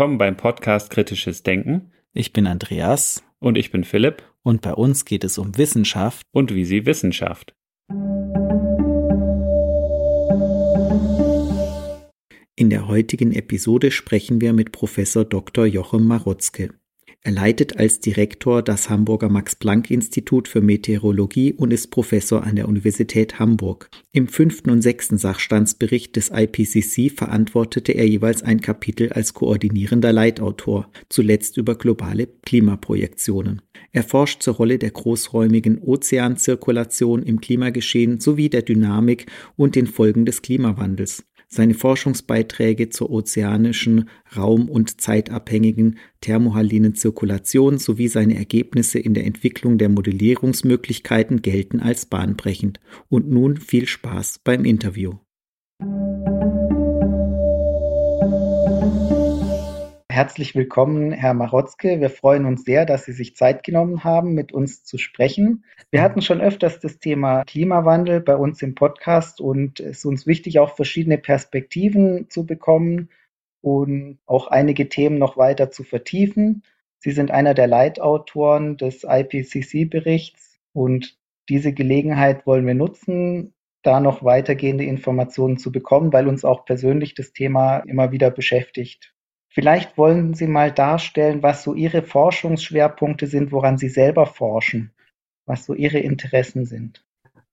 Willkommen beim Podcast Kritisches Denken. Ich bin Andreas. Und ich bin Philipp. Und bei uns geht es um Wissenschaft. Und wie sie Wissenschaft. In der heutigen Episode sprechen wir mit Professor Dr. Jochen Marotzke. Er leitet als Direktor das Hamburger Max-Planck-Institut für Meteorologie und ist Professor an der Universität Hamburg. Im fünften und sechsten Sachstandsbericht des IPCC verantwortete er jeweils ein Kapitel als koordinierender Leitautor, zuletzt über globale Klimaprojektionen. Er forscht zur Rolle der großräumigen Ozeanzirkulation im Klimageschehen sowie der Dynamik und den Folgen des Klimawandels. Seine Forschungsbeiträge zur ozeanischen, raum- und zeitabhängigen thermohalinen Zirkulation sowie seine Ergebnisse in der Entwicklung der Modellierungsmöglichkeiten gelten als bahnbrechend. Und nun viel Spaß beim Interview. Herzlich willkommen, Herr Marotzke. Wir freuen uns sehr, dass Sie sich Zeit genommen haben, mit uns zu sprechen. Wir hatten schon öfters das Thema Klimawandel bei uns im Podcast und es ist uns wichtig, auch verschiedene Perspektiven zu bekommen und auch einige Themen noch weiter zu vertiefen. Sie sind einer der Leitautoren des IPCC-Berichts und diese Gelegenheit wollen wir nutzen, da noch weitergehende Informationen zu bekommen, weil uns auch persönlich das Thema immer wieder beschäftigt. Vielleicht wollen Sie mal darstellen, was so Ihre Forschungsschwerpunkte sind, woran Sie selber forschen, was so Ihre Interessen sind.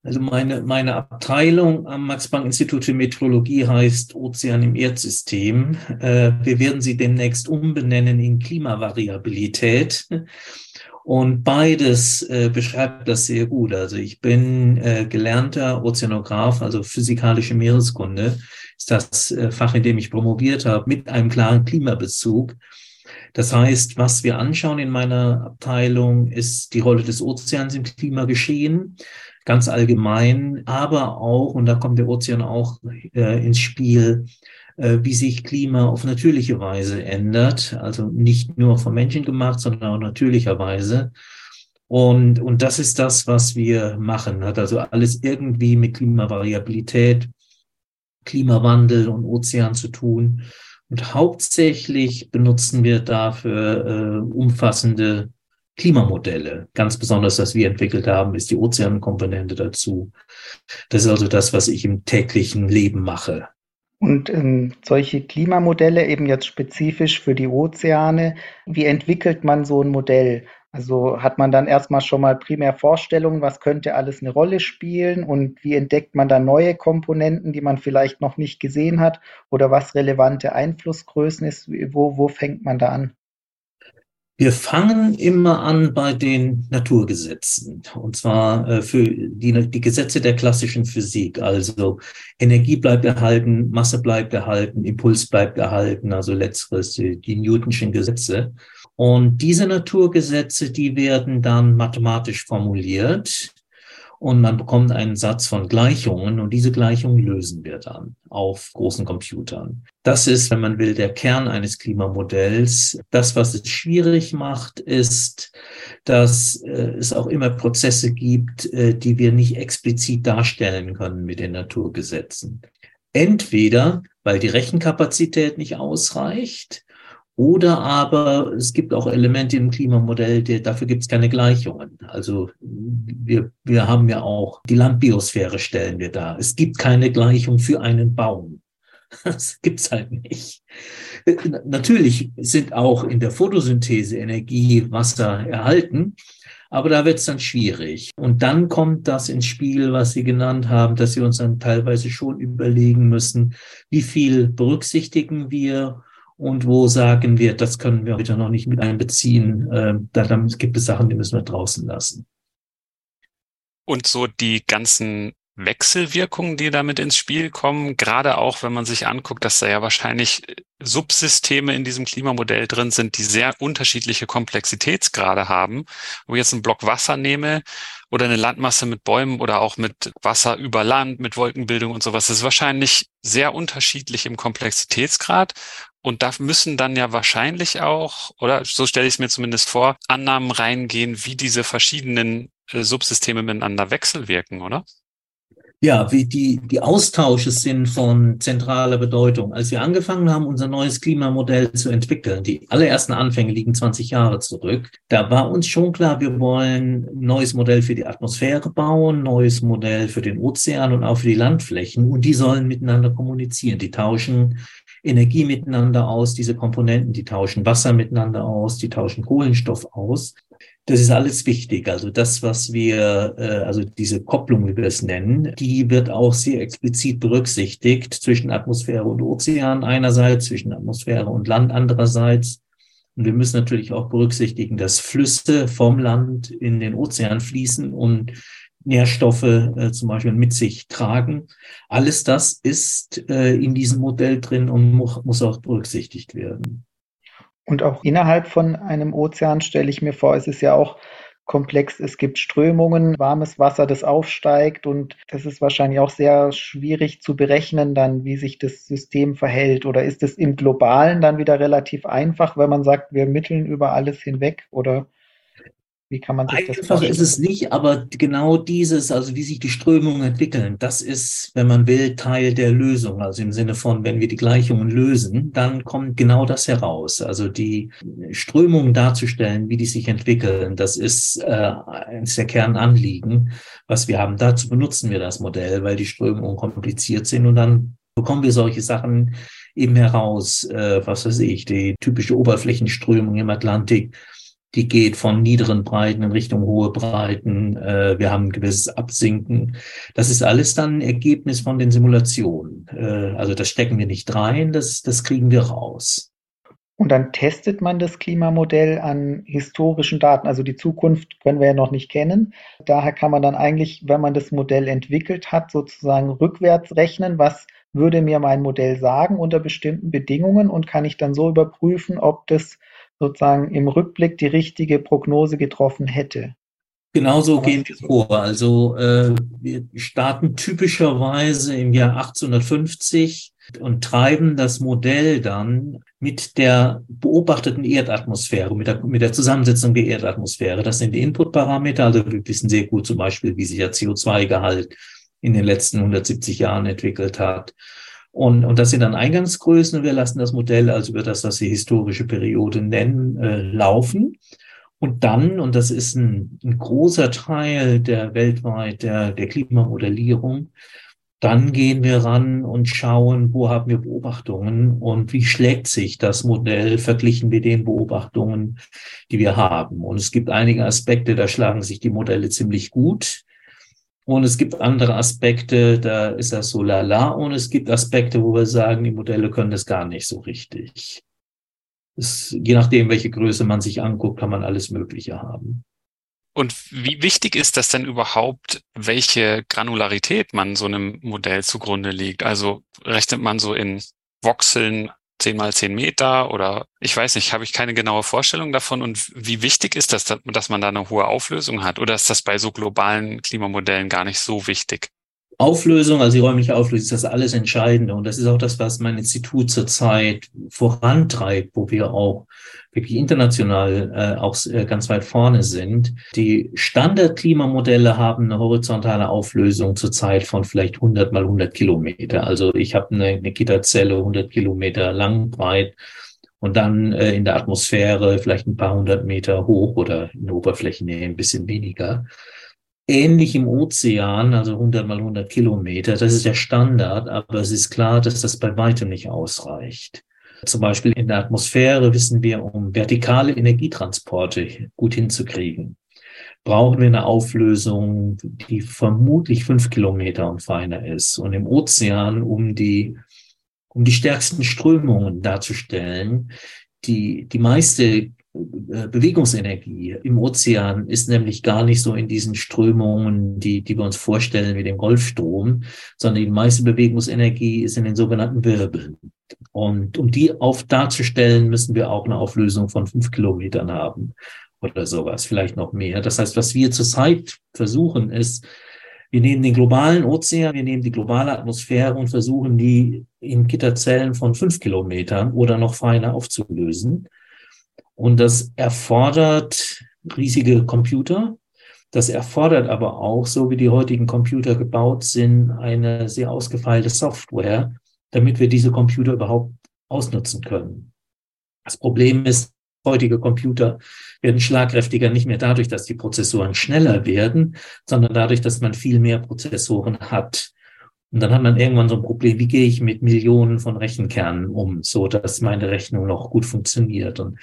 Also meine, meine Abteilung am Max-Planck-Institut für Meteorologie heißt Ozean im Erdsystem. Äh, wir werden sie demnächst umbenennen in Klimavariabilität. Und beides äh, beschreibt das sehr gut. Also ich bin äh, gelernter Ozeanograph, also physikalische Meereskunde ist das äh, Fach, in dem ich promoviert habe, mit einem klaren Klimabezug. Das heißt, was wir anschauen in meiner Abteilung, ist die Rolle des Ozeans im Klimageschehen, ganz allgemein, aber auch, und da kommt der Ozean auch äh, ins Spiel, äh, wie sich Klima auf natürliche Weise ändert, also nicht nur vom Menschen gemacht, sondern auch natürlicherweise. Und, und das ist das, was wir machen. Hat also alles irgendwie mit Klimavariabilität, Klimawandel und Ozean zu tun. Und hauptsächlich benutzen wir dafür äh, umfassende Klimamodelle. Ganz besonders, was wir entwickelt haben, ist die Ozeankomponente dazu. Das ist also das, was ich im täglichen Leben mache. Und ähm, solche Klimamodelle eben jetzt spezifisch für die Ozeane, wie entwickelt man so ein Modell? Also hat man dann erstmal schon mal primär Vorstellungen, was könnte alles eine Rolle spielen und wie entdeckt man dann neue Komponenten, die man vielleicht noch nicht gesehen hat oder was relevante Einflussgrößen ist? Wo, wo fängt man da an? Wir fangen immer an bei den Naturgesetzen, und zwar äh, für die, die Gesetze der klassischen Physik. Also Energie bleibt erhalten, Masse bleibt erhalten, Impuls bleibt erhalten, also letzteres die Newtonschen Gesetze. Und diese Naturgesetze, die werden dann mathematisch formuliert und man bekommt einen Satz von Gleichungen und diese Gleichungen lösen wir dann auf großen Computern. Das ist, wenn man will, der Kern eines Klimamodells. Das, was es schwierig macht, ist, dass äh, es auch immer Prozesse gibt, äh, die wir nicht explizit darstellen können mit den Naturgesetzen. Entweder, weil die Rechenkapazität nicht ausreicht, oder aber es gibt auch Elemente im Klimamodell, die, dafür gibt es keine Gleichungen. Also wir, wir haben ja auch die Landbiosphäre stellen wir da. Es gibt keine Gleichung für einen Baum. Das gibt's halt nicht. Natürlich sind auch in der Photosynthese Energie, Wasser erhalten, aber da wird's dann schwierig. Und dann kommt das ins Spiel, was Sie genannt haben, dass wir uns dann teilweise schon überlegen müssen, wie viel berücksichtigen wir und wo sagen wir, das können wir heute noch nicht mit einbeziehen. Äh, da dann gibt es Sachen, die müssen wir draußen lassen. Und so die ganzen Wechselwirkungen, die damit ins Spiel kommen, gerade auch wenn man sich anguckt, dass da ja wahrscheinlich Subsysteme in diesem Klimamodell drin sind, die sehr unterschiedliche Komplexitätsgrade haben. Wo ich jetzt einen Block Wasser nehme oder eine Landmasse mit Bäumen oder auch mit Wasser über Land, mit Wolkenbildung und sowas, das ist wahrscheinlich sehr unterschiedlich im Komplexitätsgrad. Und da müssen dann ja wahrscheinlich auch, oder so stelle ich es mir zumindest vor, Annahmen reingehen, wie diese verschiedenen äh, Subsysteme miteinander wechselwirken, oder? Ja, wie die, die Austausche sind von zentraler Bedeutung. Als wir angefangen haben, unser neues Klimamodell zu entwickeln, die allerersten Anfänge liegen 20 Jahre zurück, da war uns schon klar, wir wollen ein neues Modell für die Atmosphäre bauen, neues Modell für den Ozean und auch für die Landflächen und die sollen miteinander kommunizieren. Die tauschen Energie miteinander aus, diese Komponenten, die tauschen Wasser miteinander aus, die tauschen Kohlenstoff aus. Das ist alles wichtig. Also das, was wir, äh, also diese Kopplung, wie wir es nennen, die wird auch sehr explizit berücksichtigt zwischen Atmosphäre und Ozean einerseits, zwischen Atmosphäre und Land andererseits. Und wir müssen natürlich auch berücksichtigen, dass Flüsse vom Land in den Ozean fließen und Nährstoffe äh, zum Beispiel mit sich tragen. Alles das ist äh, in diesem Modell drin und muss, muss auch berücksichtigt werden. Und auch innerhalb von einem Ozean stelle ich mir vor, es ist ja auch komplex. Es gibt Strömungen, warmes Wasser, das aufsteigt und das ist wahrscheinlich auch sehr schwierig zu berechnen dann, wie sich das System verhält. Oder ist es im Globalen dann wieder relativ einfach, wenn man sagt, wir mitteln über alles hinweg? Oder wie kann man sich Einfach das vorstellen? ist es nicht, aber genau dieses, also wie sich die Strömungen entwickeln, das ist, wenn man will, Teil der Lösung. Also im Sinne von, wenn wir die Gleichungen lösen, dann kommt genau das heraus. Also die Strömungen darzustellen, wie die sich entwickeln, das ist äh, eines der Kernanliegen, was wir haben. Dazu benutzen wir das Modell, weil die Strömungen kompliziert sind und dann bekommen wir solche Sachen eben heraus, äh, was weiß ich, die typische Oberflächenströmung im Atlantik die geht von niederen Breiten in Richtung hohe Breiten. Äh, wir haben ein gewisses Absinken. Das ist alles dann ein Ergebnis von den Simulationen. Äh, also das stecken wir nicht rein, das, das kriegen wir raus. Und dann testet man das Klimamodell an historischen Daten. Also die Zukunft können wir ja noch nicht kennen. Daher kann man dann eigentlich, wenn man das Modell entwickelt hat, sozusagen rückwärts rechnen, was würde mir mein Modell sagen unter bestimmten Bedingungen und kann ich dann so überprüfen, ob das sozusagen im Rückblick die richtige Prognose getroffen hätte. Genauso gehen wir vor. Also äh, wir starten typischerweise im Jahr 1850 und treiben das Modell dann mit der beobachteten Erdatmosphäre, mit der, mit der Zusammensetzung der Erdatmosphäre. Das sind die Inputparameter. Also wir wissen sehr gut zum Beispiel, wie sich der CO2-Gehalt in den letzten 170 Jahren entwickelt hat. Und, und das sind dann Eingangsgrößen und wir lassen das Modell also über das, was Sie historische Periode nennen, äh, laufen. Und dann, und das ist ein, ein großer Teil der weltweit der, der Klimamodellierung, dann gehen wir ran und schauen, wo haben wir Beobachtungen und wie schlägt sich das Modell verglichen mit den Beobachtungen, die wir haben. Und es gibt einige Aspekte, da schlagen sich die Modelle ziemlich gut. Und es gibt andere Aspekte, da ist das so lala. Und es gibt Aspekte, wo wir sagen, die Modelle können das gar nicht so richtig. Es, je nachdem, welche Größe man sich anguckt, kann man alles Mögliche haben. Und wie wichtig ist das denn überhaupt, welche Granularität man so einem Modell zugrunde legt? Also rechnet man so in Voxeln 10 mal 10 Meter oder ich weiß nicht, habe ich keine genaue Vorstellung davon und wie wichtig ist das, dass man da eine hohe Auflösung hat oder ist das bei so globalen Klimamodellen gar nicht so wichtig? Auflösung, also die räumliche Auflösung, ist das alles Entscheidende. Und das ist auch das, was mein Institut zurzeit vorantreibt, wo wir auch wirklich international äh, auch äh, ganz weit vorne sind. Die Standardklimamodelle haben eine horizontale Auflösung zurzeit von vielleicht 100 mal 100 Kilometer. Also ich habe eine, eine Gitterzelle 100 Kilometer lang, breit und dann äh, in der Atmosphäre vielleicht ein paar hundert Meter hoch oder in der Oberflächennähe ein bisschen weniger ähnlich im Ozean, also 100 mal 100 Kilometer. Das ist der Standard, aber es ist klar, dass das bei weitem nicht ausreicht. Zum Beispiel in der Atmosphäre wissen wir, um vertikale Energietransporte gut hinzukriegen, brauchen wir eine Auflösung, die vermutlich fünf Kilometer und feiner ist. Und im Ozean, um die, um die stärksten Strömungen darzustellen, die, die meiste Bewegungsenergie im Ozean ist nämlich gar nicht so in diesen Strömungen, die, die wir uns vorstellen wie dem Golfstrom, sondern die meiste Bewegungsenergie ist in den sogenannten Wirbeln. Und um die auf darzustellen, müssen wir auch eine Auflösung von fünf Kilometern haben oder sowas, vielleicht noch mehr. Das heißt, was wir zurzeit versuchen, ist, wir nehmen den globalen Ozean, wir nehmen die globale Atmosphäre und versuchen, die in Gitterzellen von fünf Kilometern oder noch feiner aufzulösen. Und das erfordert riesige Computer. Das erfordert aber auch, so wie die heutigen Computer gebaut sind, eine sehr ausgefeilte Software, damit wir diese Computer überhaupt ausnutzen können. Das Problem ist, heutige Computer werden schlagkräftiger nicht mehr dadurch, dass die Prozessoren schneller werden, sondern dadurch, dass man viel mehr Prozessoren hat. Und dann hat man irgendwann so ein Problem, wie gehe ich mit Millionen von Rechenkernen um, so dass meine Rechnung noch gut funktioniert. Und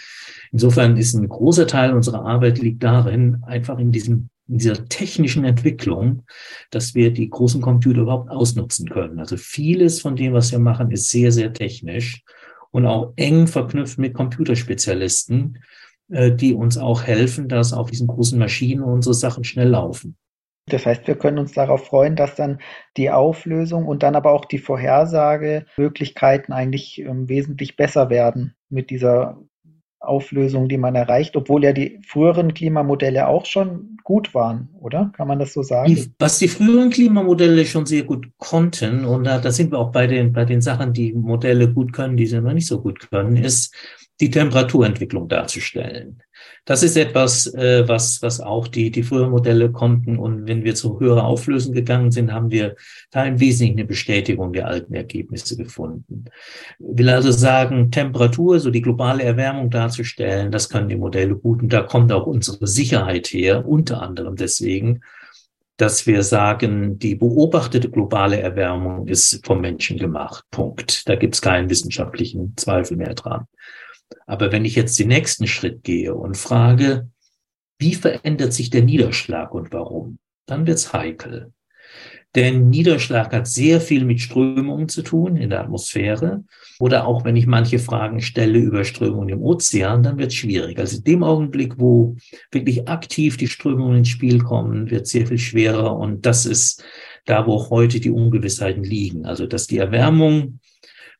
insofern ist ein großer Teil unserer Arbeit liegt darin, einfach in diesem in dieser technischen Entwicklung, dass wir die großen Computer überhaupt ausnutzen können. Also vieles von dem, was wir machen, ist sehr, sehr technisch und auch eng verknüpft mit Computerspezialisten, äh, die uns auch helfen, dass auf diesen großen Maschinen unsere Sachen schnell laufen. Das heißt, wir können uns darauf freuen, dass dann die Auflösung und dann aber auch die Vorhersagemöglichkeiten eigentlich ähm, wesentlich besser werden mit dieser Auflösung, die man erreicht, obwohl ja die früheren Klimamodelle auch schon gut waren, oder? Kann man das so sagen? Was die früheren Klimamodelle schon sehr gut konnten, und da, da sind wir auch bei den, bei den Sachen, die Modelle gut können, die sie noch nicht so gut können, ist die Temperaturentwicklung darzustellen. Das ist etwas, äh, was, was auch die, die früheren Modelle konnten. Und wenn wir zu höherer Auflösung gegangen sind, haben wir da im Wesentlichen eine Bestätigung der alten Ergebnisse gefunden. Ich will also sagen, Temperatur, so die globale Erwärmung darzustellen, das können die Modelle gut. Und da kommt auch unsere Sicherheit her, unter anderem deswegen, dass wir sagen, die beobachtete globale Erwärmung ist vom Menschen gemacht. Punkt. Da gibt es keinen wissenschaftlichen Zweifel mehr dran. Aber wenn ich jetzt den nächsten Schritt gehe und frage, wie verändert sich der Niederschlag und warum, dann wird's heikel. Denn Niederschlag hat sehr viel mit Strömungen zu tun in der Atmosphäre. Oder auch wenn ich manche Fragen stelle über Strömungen im Ozean, dann wird es schwierig. Also in dem Augenblick, wo wirklich aktiv die Strömungen ins Spiel kommen, wird sehr viel schwerer. Und das ist da, wo heute die Ungewissheiten liegen. Also dass die Erwärmung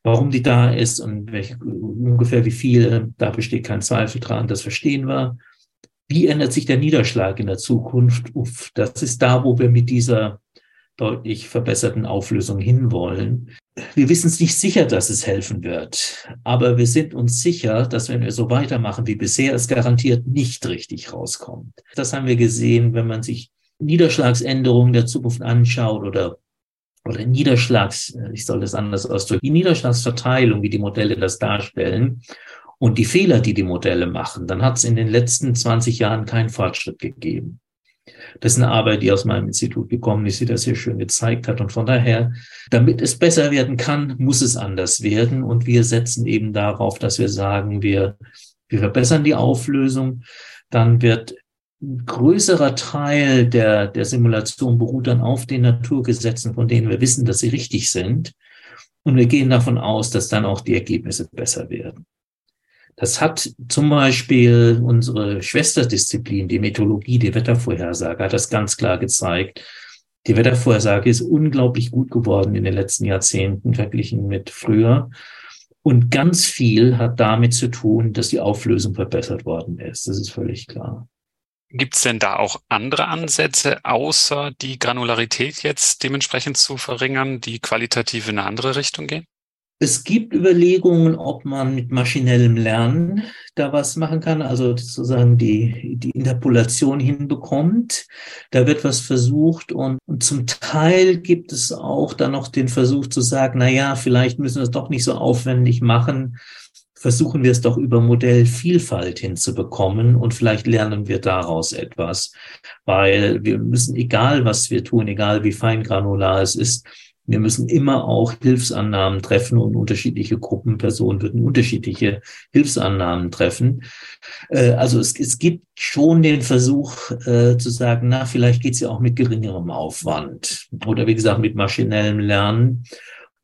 Warum die da ist und welche, ungefähr wie viel, da besteht kein Zweifel dran, das verstehen wir. Wie ändert sich der Niederschlag in der Zukunft? Uff, das ist da, wo wir mit dieser deutlich verbesserten Auflösung hinwollen. Wir wissen es nicht sicher, dass es helfen wird, aber wir sind uns sicher, dass wenn wir so weitermachen wie bisher, es garantiert nicht richtig rauskommt. Das haben wir gesehen, wenn man sich Niederschlagsänderungen der Zukunft anschaut oder oder Niederschlags, ich soll das anders ausdrücken, die Niederschlagsverteilung, wie die Modelle das darstellen und die Fehler, die die Modelle machen, dann hat es in den letzten 20 Jahren keinen Fortschritt gegeben. Das ist eine Arbeit, die aus meinem Institut gekommen ist, die das sehr schön gezeigt hat. Und von daher, damit es besser werden kann, muss es anders werden. Und wir setzen eben darauf, dass wir sagen, wir, wir verbessern die Auflösung. Dann wird größerer Teil der, der Simulation beruht dann auf den Naturgesetzen, von denen wir wissen, dass sie richtig sind. Und wir gehen davon aus, dass dann auch die Ergebnisse besser werden. Das hat zum Beispiel unsere Schwesterdisziplin, die Meteorologie, die Wettervorhersage, hat das ganz klar gezeigt. Die Wettervorhersage ist unglaublich gut geworden in den letzten Jahrzehnten verglichen mit früher. Und ganz viel hat damit zu tun, dass die Auflösung verbessert worden ist. Das ist völlig klar. Gibt es denn da auch andere Ansätze, außer die Granularität jetzt dementsprechend zu verringern, die qualitativ in eine andere Richtung gehen? Es gibt Überlegungen, ob man mit maschinellem Lernen da was machen kann, also sozusagen die, die Interpolation hinbekommt. Da wird was versucht und, und zum Teil gibt es auch dann noch den Versuch zu sagen, na ja, vielleicht müssen wir es doch nicht so aufwendig machen, versuchen wir es doch über Modellvielfalt hinzubekommen und vielleicht lernen wir daraus etwas, weil wir müssen, egal was wir tun, egal wie feingranular es ist, wir müssen immer auch Hilfsannahmen treffen und unterschiedliche Gruppen, Personen würden unterschiedliche Hilfsannahmen treffen. Äh, also es, es gibt schon den Versuch äh, zu sagen, na, vielleicht geht es ja auch mit geringerem Aufwand oder wie gesagt mit maschinellem Lernen.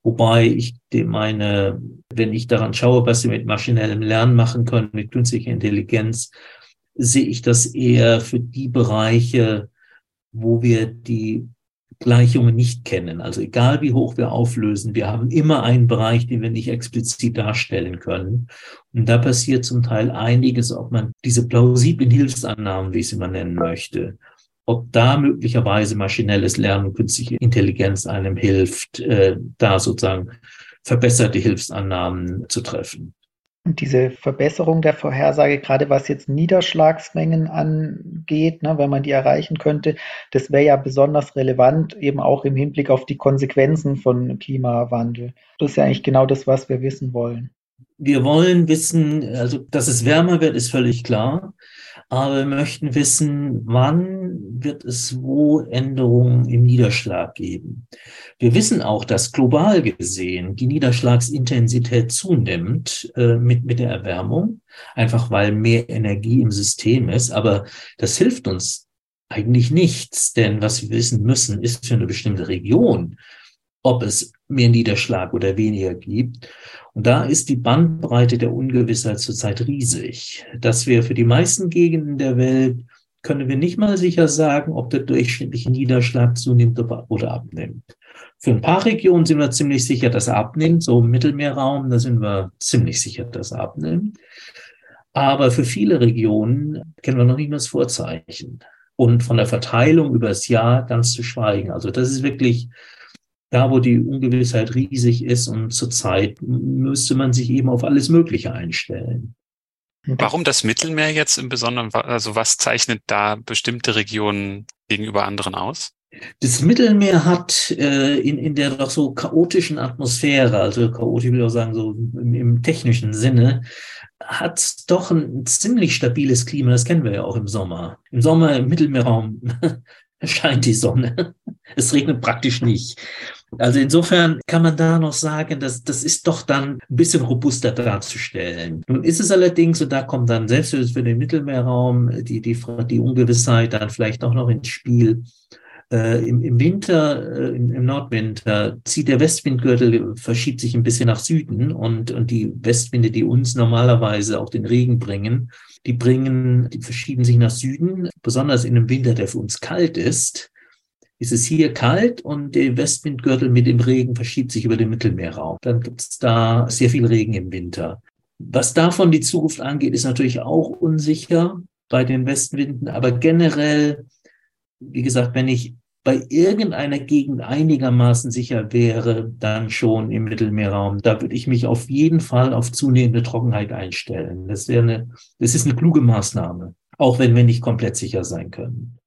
Wobei ich meine, wenn ich daran schaue, was sie mit maschinellem Lernen machen können, mit künstlicher Intelligenz, sehe ich das eher für die Bereiche, wo wir die Gleichungen nicht kennen. Also egal wie hoch wir auflösen, wir haben immer einen Bereich, den wir nicht explizit darstellen können. Und da passiert zum Teil einiges, ob man diese plausiblen Hilfsannahmen, wie ich sie mal nennen möchte, ob da möglicherweise maschinelles Lernen, künstliche Intelligenz einem hilft, äh, da sozusagen verbesserte Hilfsannahmen zu treffen. Und diese Verbesserung der Vorhersage, gerade was jetzt Niederschlagsmengen angeht, ne, wenn man die erreichen könnte, das wäre ja besonders relevant, eben auch im Hinblick auf die Konsequenzen von Klimawandel. Das ist ja eigentlich genau das, was wir wissen wollen. Wir wollen wissen, also dass es wärmer wird, ist völlig klar aber wir möchten wissen, wann wird es wo Änderungen im Niederschlag geben. Wir wissen auch, dass global gesehen die Niederschlagsintensität zunimmt äh, mit, mit der Erwärmung, einfach weil mehr Energie im System ist, aber das hilft uns eigentlich nichts, denn was wir wissen müssen, ist für eine bestimmte Region, ob es mehr Niederschlag oder weniger gibt. Und da ist die Bandbreite der Ungewissheit zurzeit riesig, dass wir für die meisten Gegenden der Welt können wir nicht mal sicher sagen, ob der durchschnittliche Niederschlag zunimmt oder abnimmt. Für ein paar Regionen sind wir ziemlich sicher, dass er abnimmt. So im Mittelmeerraum, da sind wir ziemlich sicher, dass er abnimmt. Aber für viele Regionen kennen wir noch nicht mal das Vorzeichen. Und von der Verteilung über das Jahr ganz zu schweigen. Also das ist wirklich da, wo die Ungewissheit riesig ist und zurzeit müsste man sich eben auf alles Mögliche einstellen. Warum das Mittelmeer jetzt im Besonderen? Also was zeichnet da bestimmte Regionen gegenüber anderen aus? Das Mittelmeer hat äh, in, in der doch so chaotischen Atmosphäre, also chaotisch will ich auch sagen, so im, im technischen Sinne, hat doch ein ziemlich stabiles Klima. Das kennen wir ja auch im Sommer. Im Sommer im Mittelmeerraum scheint die Sonne. Es regnet praktisch nicht. Also insofern kann man da noch sagen, dass das ist doch dann ein bisschen robuster darzustellen. Nun ist es allerdings, und da kommt dann selbst für den Mittelmeerraum die, die, die Ungewissheit dann vielleicht auch noch ins Spiel. Äh, im, Im Winter, äh, im, im, Nordwinter, zieht der Westwindgürtel, verschiebt sich ein bisschen nach Süden und, und die Westwinde, die uns normalerweise auch den Regen bringen, die bringen, die verschieben sich nach Süden, besonders in einem Winter, der für uns kalt ist ist es hier kalt und der Westwindgürtel mit dem Regen verschiebt sich über den Mittelmeerraum. Dann gibt es da sehr viel Regen im Winter. Was davon die Zukunft angeht, ist natürlich auch unsicher bei den Westwinden, aber generell, wie gesagt, wenn ich bei irgendeiner Gegend einigermaßen sicher wäre, dann schon im Mittelmeerraum. Da würde ich mich auf jeden Fall auf zunehmende Trockenheit einstellen. Das wäre eine, das ist eine kluge Maßnahme, auch wenn wir nicht komplett sicher sein können.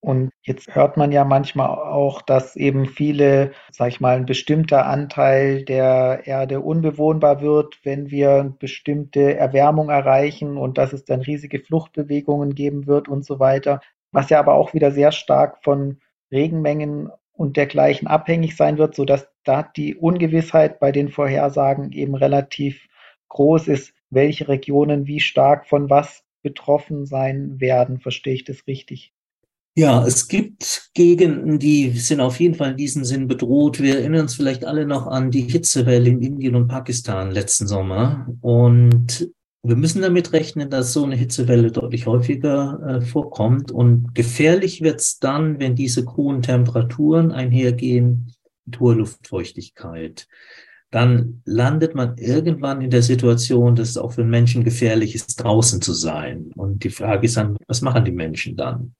Und jetzt hört man ja manchmal auch, dass eben viele, sag ich mal, ein bestimmter Anteil der Erde unbewohnbar wird, wenn wir eine bestimmte Erwärmung erreichen und dass es dann riesige Fluchtbewegungen geben wird und so weiter. Was ja aber auch wieder sehr stark von Regenmengen und dergleichen abhängig sein wird, sodass da die Ungewissheit bei den Vorhersagen eben relativ groß ist, welche Regionen wie stark von was betroffen sein werden. Verstehe ich das richtig? Ja, es gibt Gegenden, die sind auf jeden Fall in diesem Sinn bedroht. Wir erinnern uns vielleicht alle noch an die Hitzewelle in Indien und Pakistan letzten Sommer. Und wir müssen damit rechnen, dass so eine Hitzewelle deutlich häufiger äh, vorkommt. Und gefährlich wird es dann, wenn diese hohen Temperaturen einhergehen mit hoher Luftfeuchtigkeit. Dann landet man irgendwann in der Situation, dass es auch für Menschen gefährlich ist, draußen zu sein. Und die Frage ist dann, was machen die Menschen dann?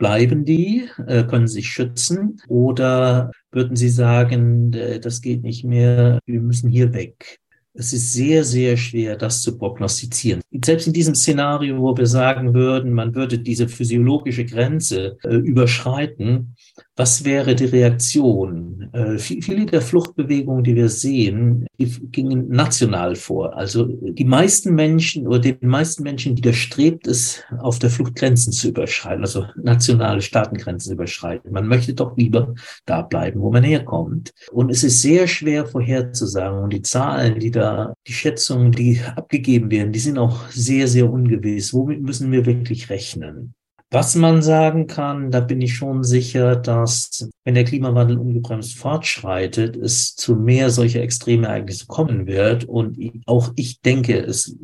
Bleiben die, äh, können sich schützen oder würden Sie sagen, äh, das geht nicht mehr, wir müssen hier weg? Es ist sehr, sehr schwer, das zu prognostizieren. Selbst in diesem Szenario, wo wir sagen würden, man würde diese physiologische Grenze äh, überschreiten, was wäre die Reaktion? Äh, viele der Fluchtbewegungen, die wir sehen, die gingen national vor. Also die meisten Menschen oder den meisten Menschen widerstrebt es, auf der Flucht Grenzen zu überschreiten, also nationale Staatengrenzen überschreiten. Man möchte doch lieber da bleiben, wo man herkommt. Und es ist sehr schwer vorherzusagen. Und die Zahlen, die da, die Schätzungen, die abgegeben werden, die sind auch sehr, sehr ungewiss. Womit müssen wir wirklich rechnen? Was man sagen kann, da bin ich schon sicher, dass wenn der Klimawandel ungebremst fortschreitet, es zu mehr solcher Extremereignisse kommen wird. Und auch ich denke, es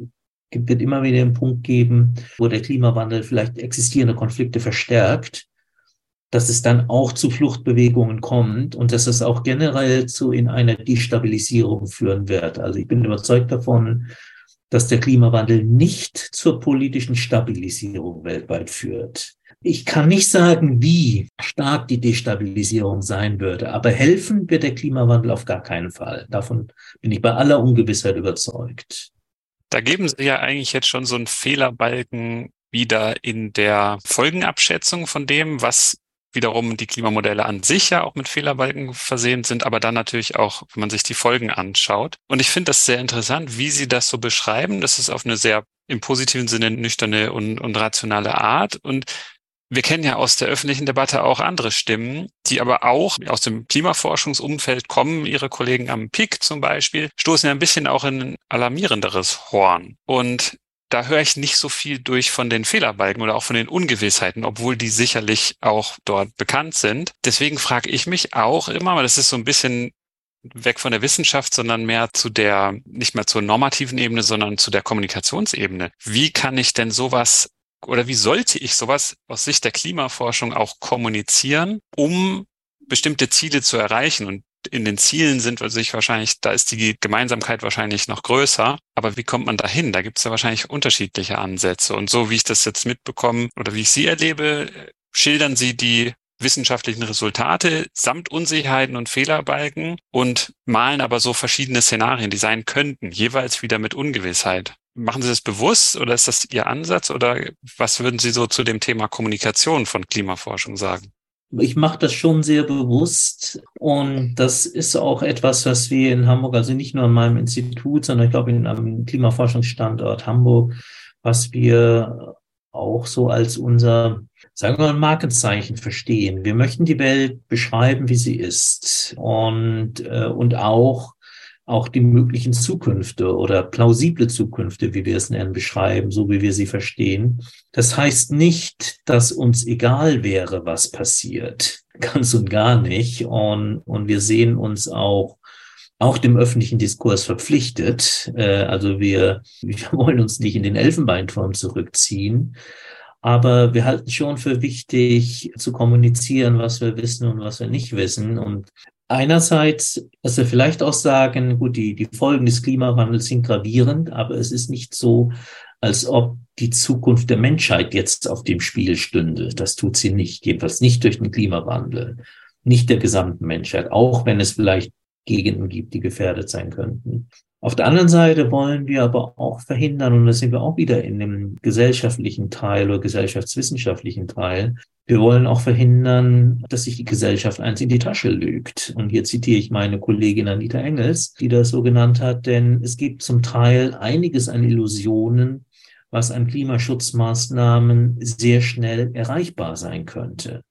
wird immer wieder einen Punkt geben, wo der Klimawandel vielleicht existierende Konflikte verstärkt, dass es dann auch zu Fluchtbewegungen kommt und dass es auch generell zu in einer Destabilisierung führen wird. Also ich bin überzeugt davon, dass der Klimawandel nicht zur politischen Stabilisierung weltweit führt. Ich kann nicht sagen, wie stark die Destabilisierung sein würde, aber helfen wird der Klimawandel auf gar keinen Fall. Davon bin ich bei aller Ungewissheit überzeugt. Da geben Sie ja eigentlich jetzt schon so einen Fehlerbalken wieder in der Folgenabschätzung von dem, was wiederum die Klimamodelle an sich ja auch mit Fehlerbalken versehen sind, aber dann natürlich auch, wenn man sich die Folgen anschaut. Und ich finde das sehr interessant, wie Sie das so beschreiben. Das ist auf eine sehr im positiven Sinne nüchterne und, und rationale Art. Und wir kennen ja aus der öffentlichen Debatte auch andere Stimmen, die aber auch aus dem Klimaforschungsumfeld kommen. Ihre Kollegen am PIC zum Beispiel stoßen ja ein bisschen auch in ein alarmierenderes Horn. Und da höre ich nicht so viel durch von den Fehlerbalken oder auch von den Ungewissheiten, obwohl die sicherlich auch dort bekannt sind. Deswegen frage ich mich auch immer, weil das ist so ein bisschen weg von der Wissenschaft, sondern mehr zu der, nicht mehr zur normativen Ebene, sondern zu der Kommunikationsebene. Wie kann ich denn sowas oder wie sollte ich sowas aus Sicht der Klimaforschung auch kommunizieren, um bestimmte Ziele zu erreichen? Und in den Zielen sind wir sich wahrscheinlich, da ist die Gemeinsamkeit wahrscheinlich noch größer. Aber wie kommt man dahin? Da gibt es ja wahrscheinlich unterschiedliche Ansätze. Und so wie ich das jetzt mitbekomme oder wie ich Sie erlebe, schildern Sie die wissenschaftlichen Resultate samt Unsicherheiten und Fehlerbalken und malen aber so verschiedene Szenarien, die sein könnten, jeweils wieder mit Ungewissheit. Machen Sie das bewusst oder ist das Ihr Ansatz oder was würden Sie so zu dem Thema Kommunikation von Klimaforschung sagen? Ich mache das schon sehr bewusst und das ist auch etwas, was wir in Hamburg, also nicht nur an meinem Institut, sondern ich glaube in einem Klimaforschungsstandort Hamburg, was wir auch so als unser, sagen wir mal, Markenzeichen verstehen. Wir möchten die Welt beschreiben, wie sie ist und, äh, und auch auch die möglichen Zukünfte oder plausible Zukünfte, wie wir es nennen, beschreiben, so wie wir sie verstehen. Das heißt nicht, dass uns egal wäre, was passiert. Ganz und gar nicht. Und, und wir sehen uns auch auch dem öffentlichen Diskurs verpflichtet. Äh, also wir, wir wollen uns nicht in den Elfenbeinturm zurückziehen, aber wir halten schon für wichtig zu kommunizieren, was wir wissen und was wir nicht wissen. Und einerseits, dass wir vielleicht auch sagen, gut, die, die Folgen des Klimawandels sind gravierend, aber es ist nicht so, als ob die Zukunft der Menschheit jetzt auf dem Spiel stünde. Das tut sie nicht, jedenfalls nicht durch den Klimawandel, nicht der gesamten Menschheit, auch wenn es vielleicht Gegenden gibt, die gefährdet sein könnten. Auf der anderen Seite wollen wir aber auch verhindern, und da sind wir auch wieder in dem gesellschaftlichen Teil oder gesellschaftswissenschaftlichen Teil, wir wollen auch verhindern, dass sich die Gesellschaft eins in die Tasche lügt. Und hier zitiere ich meine Kollegin Anita Engels, die das so genannt hat, denn es gibt zum Teil einiges an Illusionen, was an Klimaschutzmaßnahmen sehr schnell erreichbar sein könnte.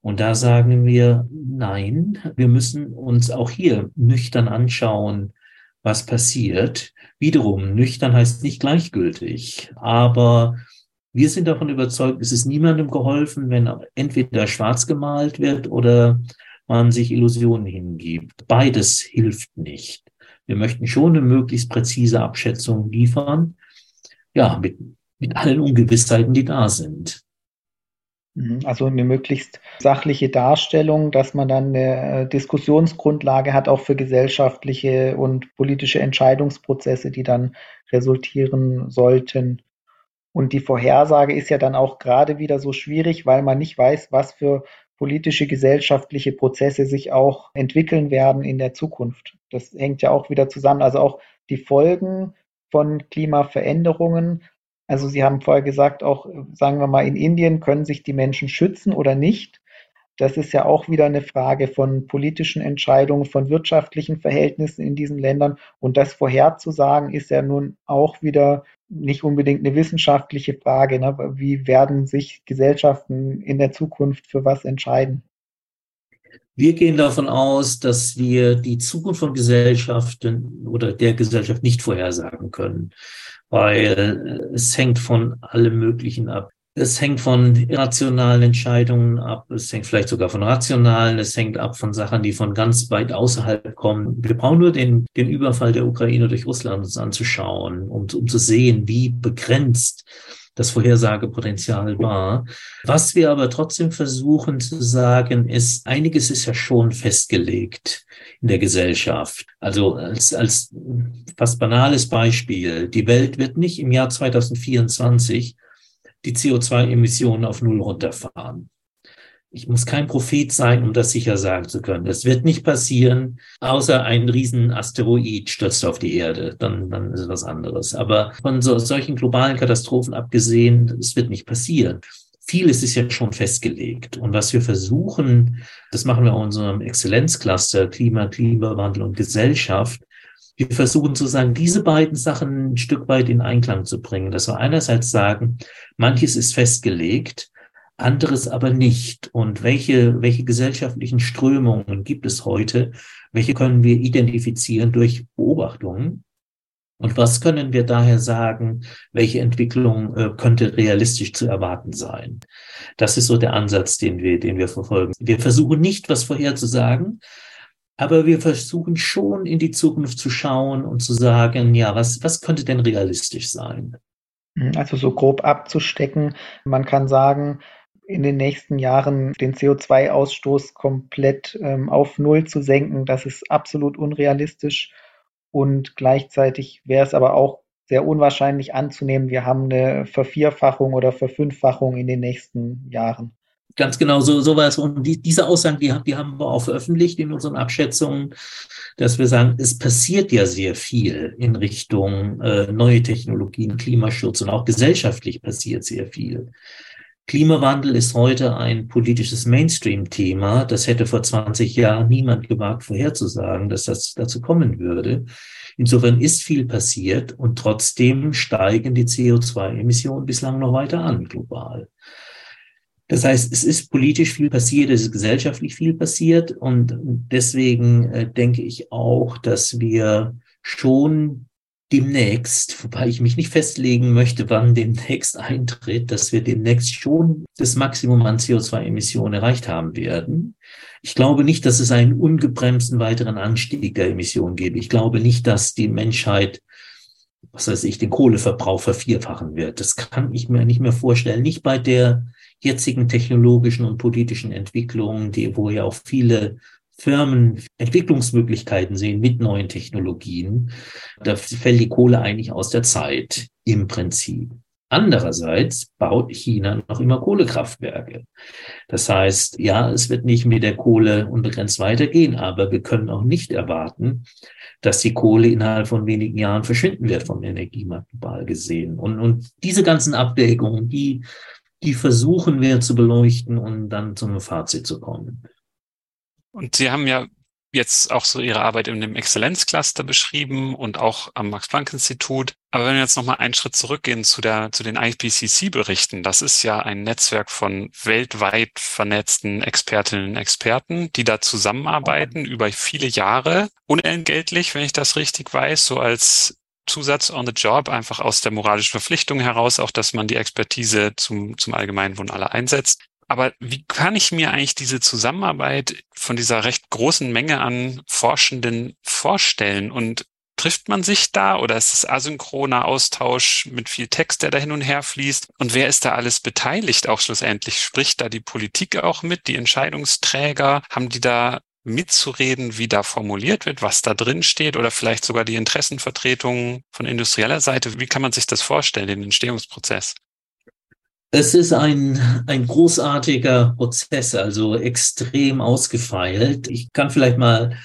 Und da sagen wir, nein, wir müssen uns auch hier nüchtern anschauen, was passiert. Wiederum, nüchtern heißt nicht gleichgültig, aber wir sind davon überzeugt, es ist niemandem geholfen, wenn entweder schwarz gemalt wird oder man sich Illusionen hingibt. Beides hilft nicht. Wir möchten schon eine möglichst präzise Abschätzung liefern, ja, mit, mit allen Ungewissheiten, die da sind. Mhm. Also eine möglichst sachliche Darstellung, dass man dann eine äh, Diskussionsgrundlage hat, auch für gesellschaftliche und politische Entscheidungsprozesse, die dann resultieren sollten. Und die Vorhersage ist ja dann auch gerade wieder so schwierig, weil man nicht weiß, was für politische, gesellschaftliche Prozesse sich auch entwickeln werden in der Zukunft. Das hängt ja auch wieder zusammen. Also auch die Folgen von Klimaveränderungen. Also Sie haben vorher gesagt, auch sagen wir mal, in Indien können sich die Menschen schützen oder nicht. Das ist ja auch wieder eine Frage von politischen Entscheidungen, von wirtschaftlichen Verhältnissen in diesen Ländern. Und das vorherzusagen ist ja nun auch wieder nicht unbedingt eine wissenschaftliche Frage. Ne? Wie werden sich Gesellschaften in der Zukunft für was entscheiden? Wir gehen davon aus, dass wir die Zukunft von Gesellschaften oder der Gesellschaft nicht vorhersagen können, weil es hängt von allem Möglichen ab. Es hängt von irrationalen Entscheidungen ab, es hängt vielleicht sogar von rationalen, es hängt ab von Sachen, die von ganz weit außerhalb kommen. Wir brauchen nur den, den Überfall der Ukraine durch Russland uns anzuschauen, um, um zu sehen, wie begrenzt das Vorhersagepotenzial war. Was wir aber trotzdem versuchen zu sagen, ist, einiges ist ja schon festgelegt in der Gesellschaft. Also als, als fast banales Beispiel, die Welt wird nicht im Jahr 2024 die CO2-Emissionen auf Null runterfahren. Ich muss kein Prophet sein, um das sicher sagen zu können. Das wird nicht passieren, außer ein riesen Asteroid stürzt auf die Erde. Dann, dann ist was anderes. Aber von so, solchen globalen Katastrophen abgesehen, es wird nicht passieren. Vieles ist ja schon festgelegt. Und was wir versuchen, das machen wir in unserem Exzellenzcluster Klima, Klimawandel und Gesellschaft, wir versuchen zu sagen, diese beiden Sachen ein Stück weit in Einklang zu bringen. Dass wir einerseits sagen, manches ist festgelegt, anderes aber nicht. Und welche, welche gesellschaftlichen Strömungen gibt es heute? Welche können wir identifizieren durch Beobachtungen? Und was können wir daher sagen, welche Entwicklung äh, könnte realistisch zu erwarten sein? Das ist so der Ansatz, den wir, den wir verfolgen. Wir versuchen nicht, was vorherzusagen, aber wir versuchen schon in die Zukunft zu schauen und zu sagen, ja, was, was könnte denn realistisch sein? Also so grob abzustecken. Man kann sagen, in den nächsten Jahren den CO2-Ausstoß komplett ähm, auf Null zu senken, das ist absolut unrealistisch. Und gleichzeitig wäre es aber auch sehr unwahrscheinlich anzunehmen, wir haben eine Vervierfachung oder Verfünffachung in den nächsten Jahren. Ganz genau, so, so war es. Und die, diese Aussagen, die, die haben wir auch veröffentlicht in unseren Abschätzungen, dass wir sagen, es passiert ja sehr viel in Richtung äh, neue Technologien, Klimaschutz und auch gesellschaftlich passiert sehr viel. Klimawandel ist heute ein politisches Mainstream-Thema. Das hätte vor 20 Jahren niemand gewagt vorherzusagen, dass das dazu kommen würde. Insofern ist viel passiert und trotzdem steigen die CO2-Emissionen bislang noch weiter an, global. Das heißt, es ist politisch viel passiert, es ist gesellschaftlich viel passiert und deswegen äh, denke ich auch, dass wir schon demnächst, wobei ich mich nicht festlegen möchte, wann demnächst eintritt, dass wir demnächst schon das Maximum an CO2-Emissionen erreicht haben werden. Ich glaube nicht, dass es einen ungebremsten weiteren Anstieg der Emissionen gebe. Ich glaube nicht, dass die Menschheit, was weiß ich, den Kohleverbrauch vervierfachen wird. Das kann ich mir nicht mehr vorstellen. Nicht bei der jetzigen technologischen und politischen Entwicklungen, die, wo ja auch viele Firmen Entwicklungsmöglichkeiten sehen mit neuen Technologien, da fällt die Kohle eigentlich aus der Zeit im Prinzip. Andererseits baut China noch immer Kohlekraftwerke. Das heißt, ja, es wird nicht mit der Kohle unbegrenzt weitergehen, aber wir können auch nicht erwarten, dass die Kohle innerhalb von wenigen Jahren verschwinden wird vom Energiemarkt global gesehen. Und, und diese ganzen Abwägungen, die, die versuchen wir zu beleuchten und dann zum Fazit zu kommen. Und Sie haben ja jetzt auch so Ihre Arbeit in dem Exzellenzcluster beschrieben und auch am Max-Planck-Institut. Aber wenn wir jetzt nochmal einen Schritt zurückgehen zu, der, zu den IPCC-Berichten, das ist ja ein Netzwerk von weltweit vernetzten Expertinnen und Experten, die da zusammenarbeiten über viele Jahre, unentgeltlich, wenn ich das richtig weiß, so als Zusatz on the job, einfach aus der moralischen Verpflichtung heraus, auch dass man die Expertise zum, zum Allgemeinwohl aller einsetzt. Aber wie kann ich mir eigentlich diese Zusammenarbeit von dieser recht großen Menge an Forschenden vorstellen? Und trifft man sich da oder ist es asynchroner Austausch mit viel Text, der da hin und her fließt? Und wer ist da alles beteiligt auch schlussendlich? Spricht da die Politik auch mit, die Entscheidungsträger? Haben die da mitzureden, wie da formuliert wird, was da drin steht oder vielleicht sogar die Interessenvertretungen von industrieller Seite? Wie kann man sich das vorstellen, den Entstehungsprozess? Es ist ein, ein großartiger Prozess, also extrem ausgefeilt. Ich kann vielleicht mal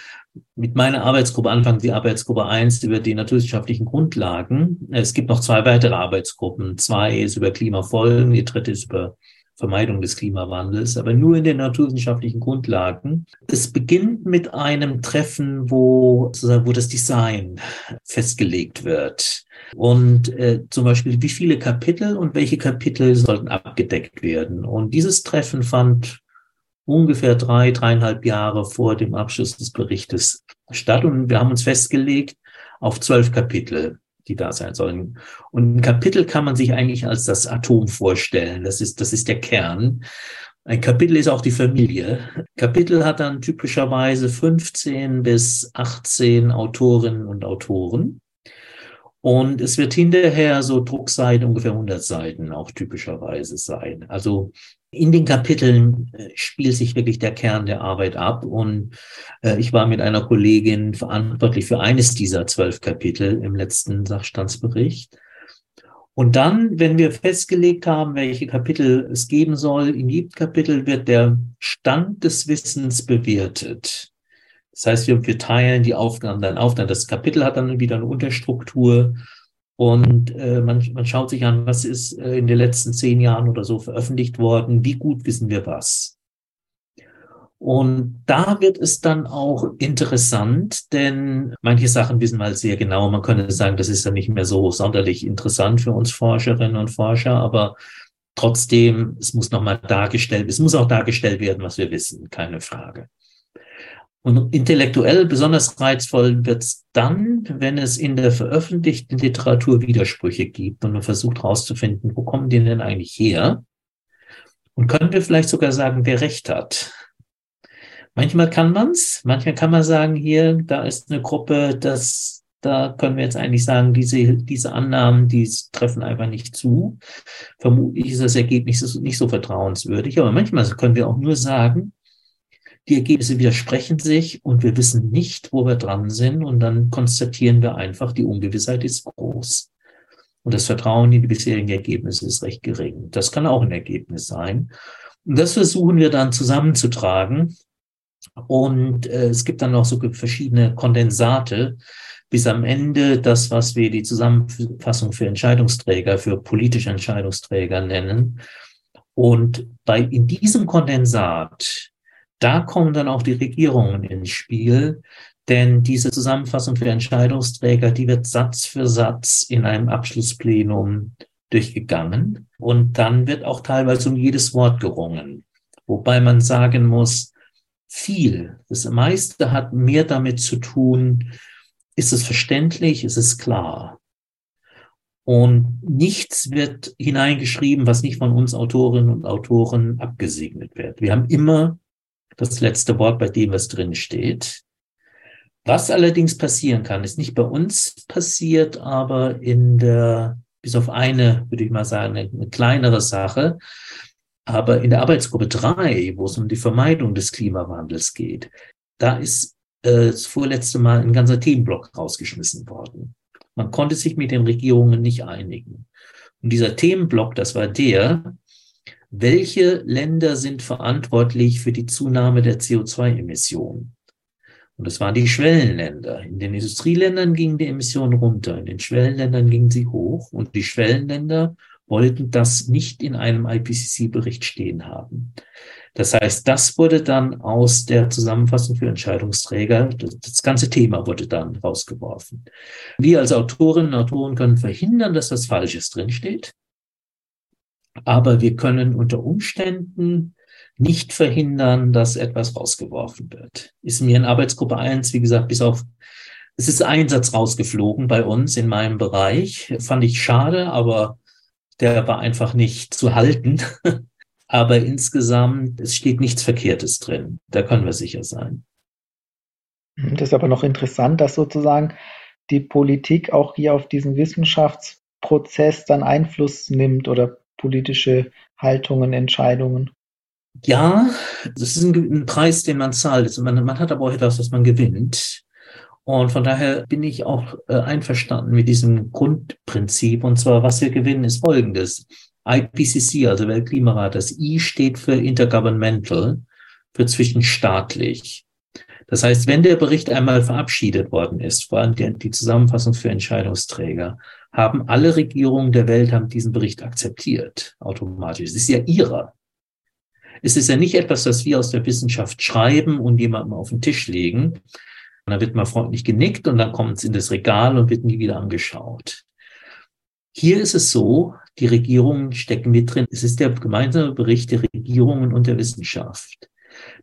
mit meiner Arbeitsgruppe anfangen, die Arbeitsgruppe 1 über die naturwissenschaftlichen Grundlagen. Es gibt noch zwei weitere Arbeitsgruppen. Zwei ist über Klimafolgen, die dritte ist über Vermeidung des Klimawandels, aber nur in den naturwissenschaftlichen Grundlagen. Es beginnt mit einem Treffen, wo, wo das Design festgelegt wird. Und äh, zum Beispiel, wie viele Kapitel und welche Kapitel sollten abgedeckt werden. Und dieses Treffen fand ungefähr drei, dreieinhalb Jahre vor dem Abschluss des Berichtes statt. Und wir haben uns festgelegt auf zwölf Kapitel die da sein sollen. Und ein Kapitel kann man sich eigentlich als das Atom vorstellen. Das ist, das ist der Kern. Ein Kapitel ist auch die Familie. Kapitel hat dann typischerweise 15 bis 18 Autorinnen und Autoren. Und es wird hinterher so Druckseiten ungefähr 100 Seiten auch typischerweise sein. Also in den Kapiteln äh, spielt sich wirklich der Kern der Arbeit ab. Und äh, ich war mit einer Kollegin verantwortlich für eines dieser zwölf Kapitel im letzten Sachstandsbericht. Und dann, wenn wir festgelegt haben, welche Kapitel es geben soll, in jedem Kapitel wird der Stand des Wissens bewertet. Das heißt, wir, wir teilen die Aufgaben dann auf. Dann das Kapitel hat dann wieder eine Unterstruktur und äh, man, man schaut sich an, was ist äh, in den letzten zehn Jahren oder so veröffentlicht worden, wie gut wissen wir was. Und da wird es dann auch interessant, denn manche Sachen wissen wir halt sehr genau. Man könnte sagen, das ist ja nicht mehr so sonderlich interessant für uns Forscherinnen und Forscher, aber trotzdem, es muss nochmal dargestellt, es muss auch dargestellt werden, was wir wissen, keine Frage. Und intellektuell besonders reizvoll wird es dann, wenn es in der veröffentlichten Literatur Widersprüche gibt und man versucht herauszufinden, wo kommen die denn eigentlich her? Und können wir vielleicht sogar sagen, wer recht hat? Manchmal kann man's, manchmal kann man sagen, hier, da ist eine Gruppe, das, da können wir jetzt eigentlich sagen, diese, diese Annahmen, die treffen einfach nicht zu. Vermutlich ist das Ergebnis nicht so vertrauenswürdig, aber manchmal können wir auch nur sagen, die Ergebnisse widersprechen sich und wir wissen nicht, wo wir dran sind und dann konstatieren wir einfach, die Ungewissheit ist groß. Und das Vertrauen in die bisherigen Ergebnisse ist recht gering. Das kann auch ein Ergebnis sein. Und das versuchen wir dann zusammenzutragen und äh, es gibt dann noch so verschiedene Kondensate, bis am Ende das, was wir die Zusammenfassung für Entscheidungsträger, für politische Entscheidungsträger nennen. Und bei, in diesem Kondensat, da kommen dann auch die Regierungen ins Spiel, denn diese Zusammenfassung für Entscheidungsträger, die wird Satz für Satz in einem Abschlussplenum durchgegangen. Und dann wird auch teilweise um jedes Wort gerungen. Wobei man sagen muss, viel. Das meiste hat mehr damit zu tun, ist es verständlich, ist es klar. Und nichts wird hineingeschrieben, was nicht von uns Autorinnen und Autoren abgesegnet wird. Wir haben immer das letzte Wort bei dem, was drin steht. Was allerdings passieren kann, ist nicht bei uns passiert, aber in der, bis auf eine, würde ich mal sagen, eine, eine kleinere Sache, aber in der Arbeitsgruppe 3, wo es um die Vermeidung des Klimawandels geht, da ist äh, das vorletzte Mal ein ganzer Themenblock rausgeschmissen worden. Man konnte sich mit den Regierungen nicht einigen. Und dieser Themenblock, das war der, welche Länder sind verantwortlich für die Zunahme der CO2-Emissionen? Und das waren die Schwellenländer. In den Industrieländern gingen die Emissionen runter, in den Schwellenländern gingen sie hoch und die Schwellenländer wollten das nicht in einem IPCC-Bericht stehen haben. Das heißt, das wurde dann aus der Zusammenfassung für Entscheidungsträger, das, das ganze Thema wurde dann rausgeworfen. Wir als Autorinnen und Autoren können verhindern, dass das Falsches drinsteht. Aber wir können unter Umständen nicht verhindern, dass etwas rausgeworfen wird. Ist mir in Arbeitsgruppe 1, wie gesagt, bis auf, es ist ein Satz rausgeflogen bei uns in meinem Bereich. Fand ich schade, aber der war einfach nicht zu halten. Aber insgesamt, es steht nichts Verkehrtes drin. Da können wir sicher sein. Das ist aber noch interessant, dass sozusagen die Politik auch hier auf diesen Wissenschaftsprozess dann Einfluss nimmt oder politische Haltungen, Entscheidungen. Ja, das ist ein, ein Preis, den man zahlt. Man, man, hat aber auch etwas, was man gewinnt. Und von daher bin ich auch äh, einverstanden mit diesem Grundprinzip. Und zwar, was wir gewinnen, ist Folgendes. IPCC, also Weltklimarat, das I steht für Intergovernmental, für zwischenstaatlich. Das heißt, wenn der Bericht einmal verabschiedet worden ist, vor allem die, die Zusammenfassung für Entscheidungsträger, haben alle Regierungen der Welt haben diesen Bericht akzeptiert, automatisch. Es ist ja ihrer. Es ist ja nicht etwas, das wir aus der Wissenschaft schreiben und jemandem auf den Tisch legen, und dann wird mal freundlich genickt und dann kommt es in das Regal und wird nie wieder angeschaut. Hier ist es so, die Regierungen stecken mit drin. Es ist der gemeinsame Bericht der Regierungen und der Wissenschaft.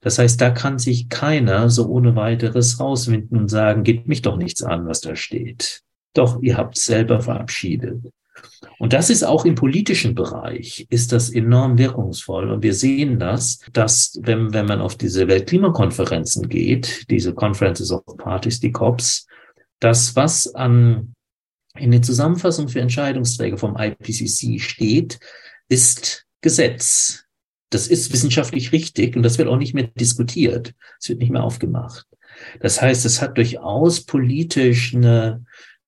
Das heißt, da kann sich keiner so ohne weiteres rauswinden und sagen, geht mich doch nichts an, was da steht. Doch, ihr habt selber verabschiedet. Und das ist auch im politischen Bereich, ist das enorm wirkungsvoll. Und wir sehen das, dass wenn, wenn man auf diese Weltklimakonferenzen geht, diese Conferences of Parties, die COPs, das, was an, in der Zusammenfassung für Entscheidungsträger vom IPCC steht, ist Gesetz. Das ist wissenschaftlich richtig und das wird auch nicht mehr diskutiert. Es wird nicht mehr aufgemacht. Das heißt, es hat durchaus politisch eine,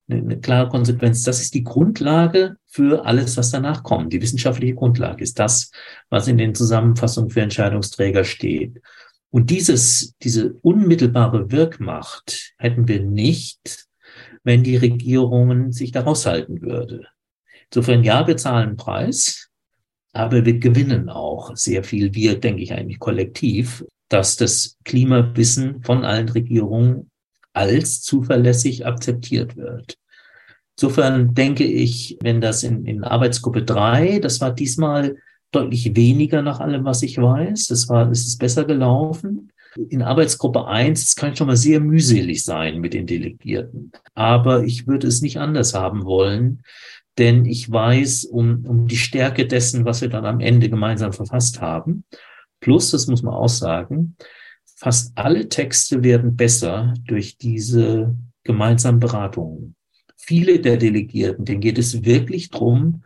eine, eine klare Konsequenz. Das ist die Grundlage für alles, was danach kommt. Die wissenschaftliche Grundlage ist das, was in den Zusammenfassungen für Entscheidungsträger steht. Und dieses, diese unmittelbare Wirkmacht hätten wir nicht, wenn die Regierungen sich da raushalten würde. Insofern, ja, wir zahlen Preis, aber wir gewinnen auch sehr viel, wir, denke ich eigentlich kollektiv, dass das Klimawissen von allen Regierungen als zuverlässig akzeptiert wird. Insofern denke ich, wenn das in, in Arbeitsgruppe drei, das war diesmal deutlich weniger nach allem, was ich weiß. Das war, es ist besser gelaufen. In Arbeitsgruppe eins, das kann schon mal sehr mühselig sein mit den Delegierten. Aber ich würde es nicht anders haben wollen, denn ich weiß um, um die Stärke dessen, was wir dann am Ende gemeinsam verfasst haben. Plus, das muss man auch sagen, fast alle Texte werden besser durch diese gemeinsamen Beratungen. Viele der Delegierten, denen geht es wirklich drum,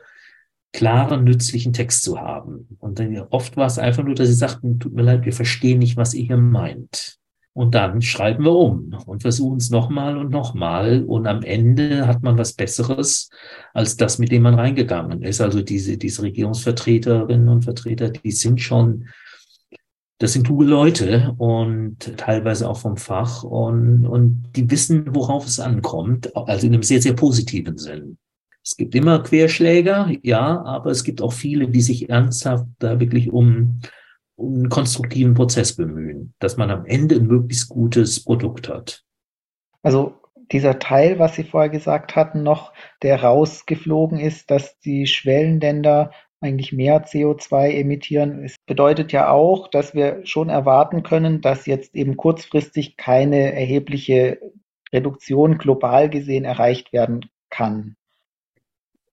klaren, nützlichen Text zu haben. Und dann oft war es einfach nur, dass sie sagten, tut mir leid, wir verstehen nicht, was ihr hier meint. Und dann schreiben wir um und versuchen es nochmal und nochmal. Und am Ende hat man was Besseres als das, mit dem man reingegangen ist. Also diese, diese Regierungsvertreterinnen und Vertreter, die sind schon, das sind kluge Leute und teilweise auch vom Fach und, und die wissen, worauf es ankommt. Also in einem sehr, sehr positiven Sinn. Es gibt immer Querschläger, ja, aber es gibt auch viele, die sich ernsthaft da wirklich um um einen konstruktiven Prozess bemühen, dass man am Ende ein möglichst gutes Produkt hat. Also dieser Teil, was Sie vorher gesagt hatten, noch, der rausgeflogen ist, dass die Schwellenländer eigentlich mehr CO2 emittieren. Es bedeutet ja auch, dass wir schon erwarten können, dass jetzt eben kurzfristig keine erhebliche Reduktion global gesehen erreicht werden kann.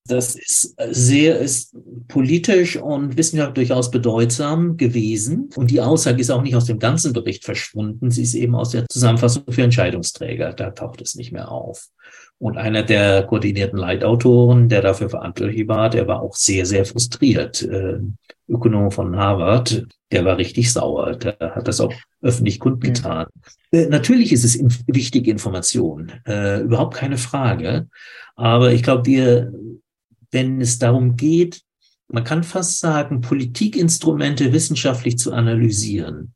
Das ist sehr ist politisch und wissenschaftlich durchaus bedeutsam gewesen. Und die Aussage ist auch nicht aus dem ganzen Bericht verschwunden. Sie ist eben aus der Zusammenfassung für Entscheidungsträger. Da taucht es nicht mehr auf. Und einer der koordinierten Leitautoren, der dafür verantwortlich war, der war auch sehr, sehr frustriert. Äh, Ökonom von Harvard, der war richtig sauer. Der hat das auch öffentlich kundgetan. Mhm. Äh, natürlich ist es in, wichtige Information, äh, überhaupt keine Frage. Aber ich glaube, wir wenn es darum geht, man kann fast sagen, Politikinstrumente wissenschaftlich zu analysieren,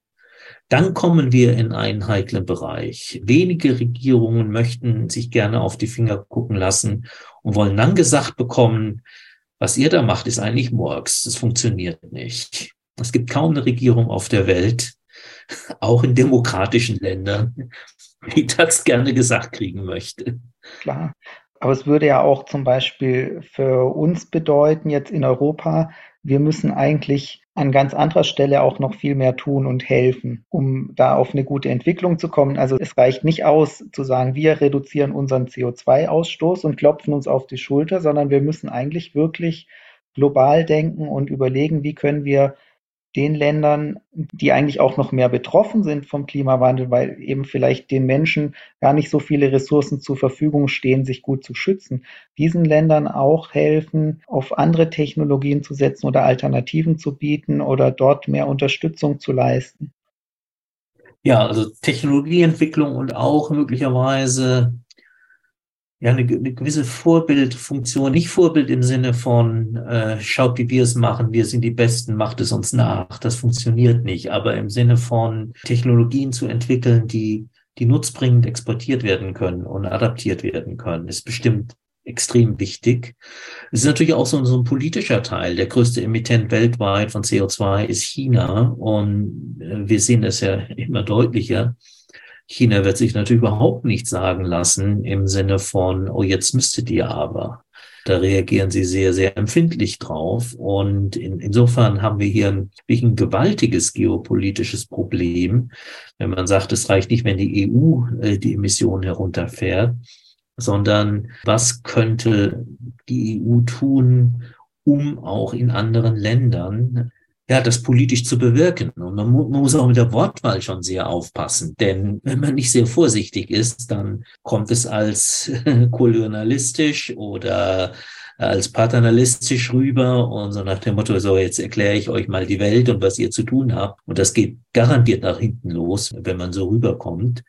dann kommen wir in einen heiklen Bereich. Wenige Regierungen möchten sich gerne auf die Finger gucken lassen und wollen dann gesagt bekommen, was ihr da macht, ist eigentlich Murks. Das funktioniert nicht. Es gibt kaum eine Regierung auf der Welt, auch in demokratischen Ländern, die das gerne gesagt kriegen möchte. Klar. Aber es würde ja auch zum Beispiel für uns bedeuten, jetzt in Europa, wir müssen eigentlich an ganz anderer Stelle auch noch viel mehr tun und helfen, um da auf eine gute Entwicklung zu kommen. Also es reicht nicht aus zu sagen, wir reduzieren unseren CO2-Ausstoß und klopfen uns auf die Schulter, sondern wir müssen eigentlich wirklich global denken und überlegen, wie können wir den Ländern, die eigentlich auch noch mehr betroffen sind vom Klimawandel, weil eben vielleicht den Menschen gar nicht so viele Ressourcen zur Verfügung stehen, sich gut zu schützen, diesen Ländern auch helfen, auf andere Technologien zu setzen oder Alternativen zu bieten oder dort mehr Unterstützung zu leisten. Ja, also Technologieentwicklung und auch möglicherweise ja eine, eine gewisse Vorbildfunktion, nicht Vorbild im Sinne von äh, schaut, wie wir es machen, wir sind die Besten, macht es uns nach. Das funktioniert nicht, aber im Sinne von Technologien zu entwickeln, die die nutzbringend exportiert werden können und adaptiert werden können, ist bestimmt extrem wichtig. Es ist natürlich auch so, so ein politischer Teil. Der größte Emittent weltweit von CO2 ist China und äh, wir sehen das ja immer deutlicher China wird sich natürlich überhaupt nichts sagen lassen im Sinne von, oh, jetzt müsstet ihr aber. Da reagieren sie sehr, sehr empfindlich drauf. Und in, insofern haben wir hier ein, ein gewaltiges geopolitisches Problem, wenn man sagt, es reicht nicht, wenn die EU äh, die Emissionen herunterfährt, sondern was könnte die EU tun, um auch in anderen Ländern ja, das politisch zu bewirken. Und man, mu man muss auch mit der Wortwahl schon sehr aufpassen, denn wenn man nicht sehr vorsichtig ist, dann kommt es als kolonialistisch oder als paternalistisch rüber und so nach dem Motto, so jetzt erkläre ich euch mal die Welt und was ihr zu tun habt. Und das geht garantiert nach hinten los, wenn man so rüberkommt.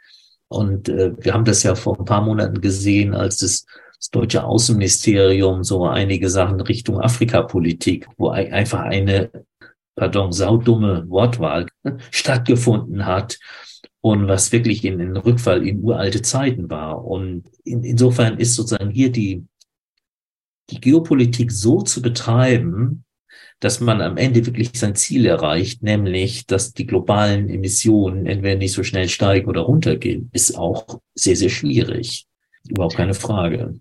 Und äh, wir haben das ja vor ein paar Monaten gesehen, als es das deutsche Außenministerium so einige Sachen Richtung Afrikapolitik, wo einfach eine, pardon, saudumme Wortwahl stattgefunden hat und was wirklich in, in Rückfall in uralte Zeiten war. Und in, insofern ist sozusagen hier die, die Geopolitik so zu betreiben, dass man am Ende wirklich sein Ziel erreicht, nämlich, dass die globalen Emissionen entweder nicht so schnell steigen oder runtergehen, ist auch sehr, sehr schwierig. Überhaupt keine Frage.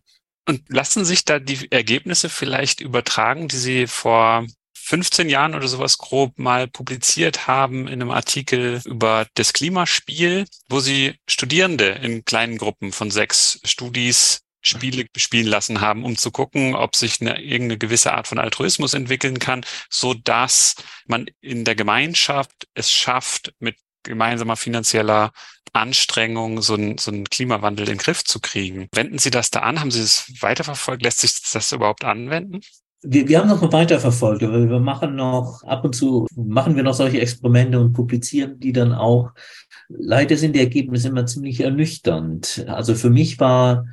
Und lassen sich da die Ergebnisse vielleicht übertragen, die Sie vor 15 Jahren oder sowas grob mal publiziert haben in einem Artikel über das Klimaspiel, wo sie Studierende in kleinen Gruppen von sechs Studis Spiele spielen lassen haben, um zu gucken, ob sich eine irgendeine gewisse Art von Altruismus entwickeln kann, so dass man in der Gemeinschaft es schafft, mit gemeinsamer finanzieller Anstrengung, so einen, so einen Klimawandel in den Griff zu kriegen. Wenden Sie das da an? Haben Sie es weiterverfolgt? Lässt sich das überhaupt anwenden? Wir, wir haben noch weiterverfolgt, aber wir machen noch ab und zu machen wir noch solche Experimente und publizieren die dann auch. Leider sind die Ergebnisse immer ziemlich ernüchternd. Also für mich war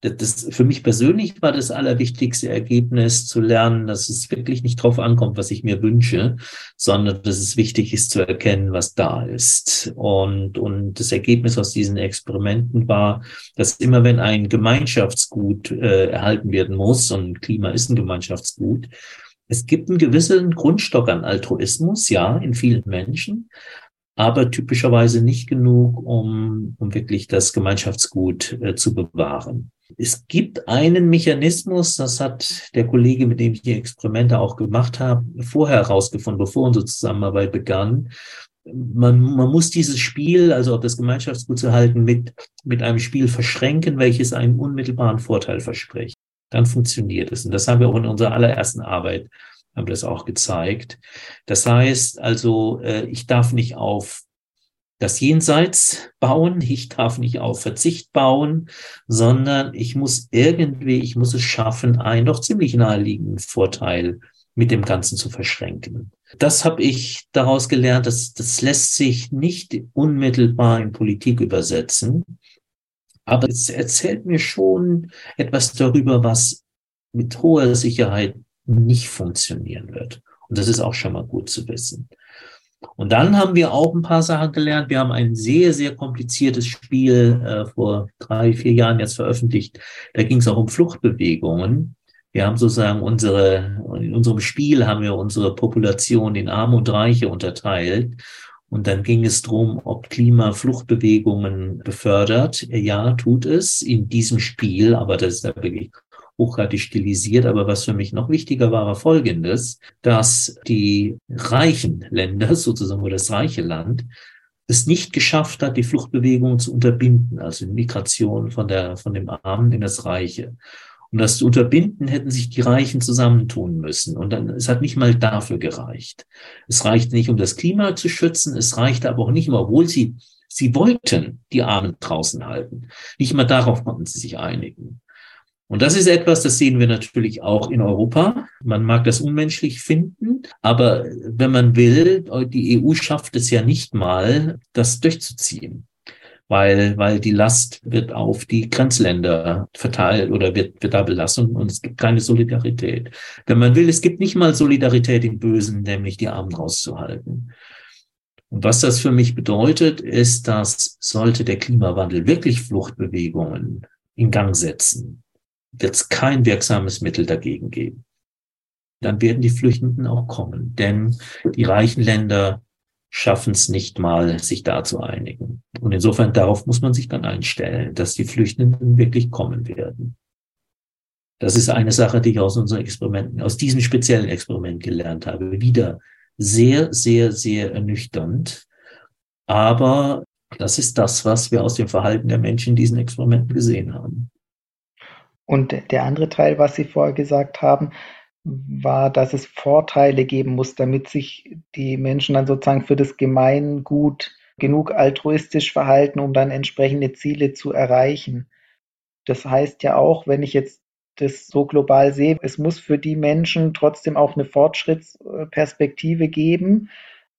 das, für mich persönlich war das allerwichtigste Ergebnis zu lernen, dass es wirklich nicht drauf ankommt, was ich mir wünsche, sondern dass es wichtig ist zu erkennen, was da ist. Und, und das Ergebnis aus diesen Experimenten war, dass immer wenn ein Gemeinschaftsgut äh, erhalten werden muss, und Klima ist ein Gemeinschaftsgut, es gibt einen gewissen Grundstock an Altruismus, ja, in vielen Menschen, aber typischerweise nicht genug, um, um wirklich das Gemeinschaftsgut äh, zu bewahren. Es gibt einen Mechanismus, das hat der Kollege, mit dem ich die Experimente auch gemacht habe, vorher herausgefunden, bevor unsere Zusammenarbeit begann. Man, man muss dieses Spiel, also auch das Gemeinschaftsgut zu halten, mit, mit einem Spiel verschränken, welches einen unmittelbaren Vorteil verspricht. Dann funktioniert es. Und das haben wir auch in unserer allerersten Arbeit haben das auch gezeigt. Das heißt also, äh, ich darf nicht auf das Jenseits bauen, ich darf nicht auf Verzicht bauen, sondern ich muss irgendwie, ich muss es schaffen, einen doch ziemlich naheliegenden Vorteil mit dem Ganzen zu verschränken. Das habe ich daraus gelernt, dass das lässt sich nicht unmittelbar in Politik übersetzen, aber es erzählt mir schon etwas darüber, was mit hoher Sicherheit nicht funktionieren wird. Und das ist auch schon mal gut zu wissen. Und dann haben wir auch ein paar Sachen gelernt. Wir haben ein sehr, sehr kompliziertes Spiel äh, vor drei, vier Jahren jetzt veröffentlicht. Da ging es auch um Fluchtbewegungen. Wir haben sozusagen unsere, in unserem Spiel haben wir unsere Population in Arme und Reiche unterteilt. Und dann ging es darum, ob Klima Fluchtbewegungen befördert. Ja, tut es in diesem Spiel, aber das ist ja wirklich hochgradig stilisiert. Aber was für mich noch wichtiger war, war Folgendes, dass die reichen Länder, sozusagen oder das reiche Land, es nicht geschafft hat, die Fluchtbewegungen zu unterbinden, also die Migration von der, von dem Armen in das Reiche. Um das zu unterbinden, hätten sich die Reichen zusammentun müssen. Und dann, es hat nicht mal dafür gereicht. Es reichte nicht, um das Klima zu schützen. Es reichte aber auch nicht mal, obwohl sie, sie wollten die Armen draußen halten. Nicht mal darauf konnten sie sich einigen. Und das ist etwas, das sehen wir natürlich auch in Europa. Man mag das unmenschlich finden, aber wenn man will, die EU schafft es ja nicht mal, das durchzuziehen. Weil, weil die Last wird auf die Grenzländer verteilt oder wird, wird da belastet und es gibt keine Solidarität. Wenn man will, es gibt nicht mal Solidarität im Bösen, nämlich die Armen rauszuhalten. Und was das für mich bedeutet, ist, dass sollte der Klimawandel wirklich Fluchtbewegungen in Gang setzen, wird es kein wirksames Mittel dagegen geben. Dann werden die Flüchtenden auch kommen, denn die reichen Länder schaffen es nicht mal, sich da zu einigen. Und insofern darauf muss man sich dann einstellen, dass die Flüchtenden wirklich kommen werden. Das ist eine Sache, die ich aus unseren Experimenten, aus diesem speziellen Experiment gelernt habe. Wieder sehr, sehr, sehr ernüchternd. Aber das ist das, was wir aus dem Verhalten der Menschen in diesen Experimenten gesehen haben. Und der andere Teil, was Sie vorher gesagt haben, war, dass es Vorteile geben muss, damit sich die Menschen dann sozusagen für das Gemeingut genug altruistisch verhalten, um dann entsprechende Ziele zu erreichen. Das heißt ja auch, wenn ich jetzt das so global sehe, es muss für die Menschen trotzdem auch eine Fortschrittsperspektive geben.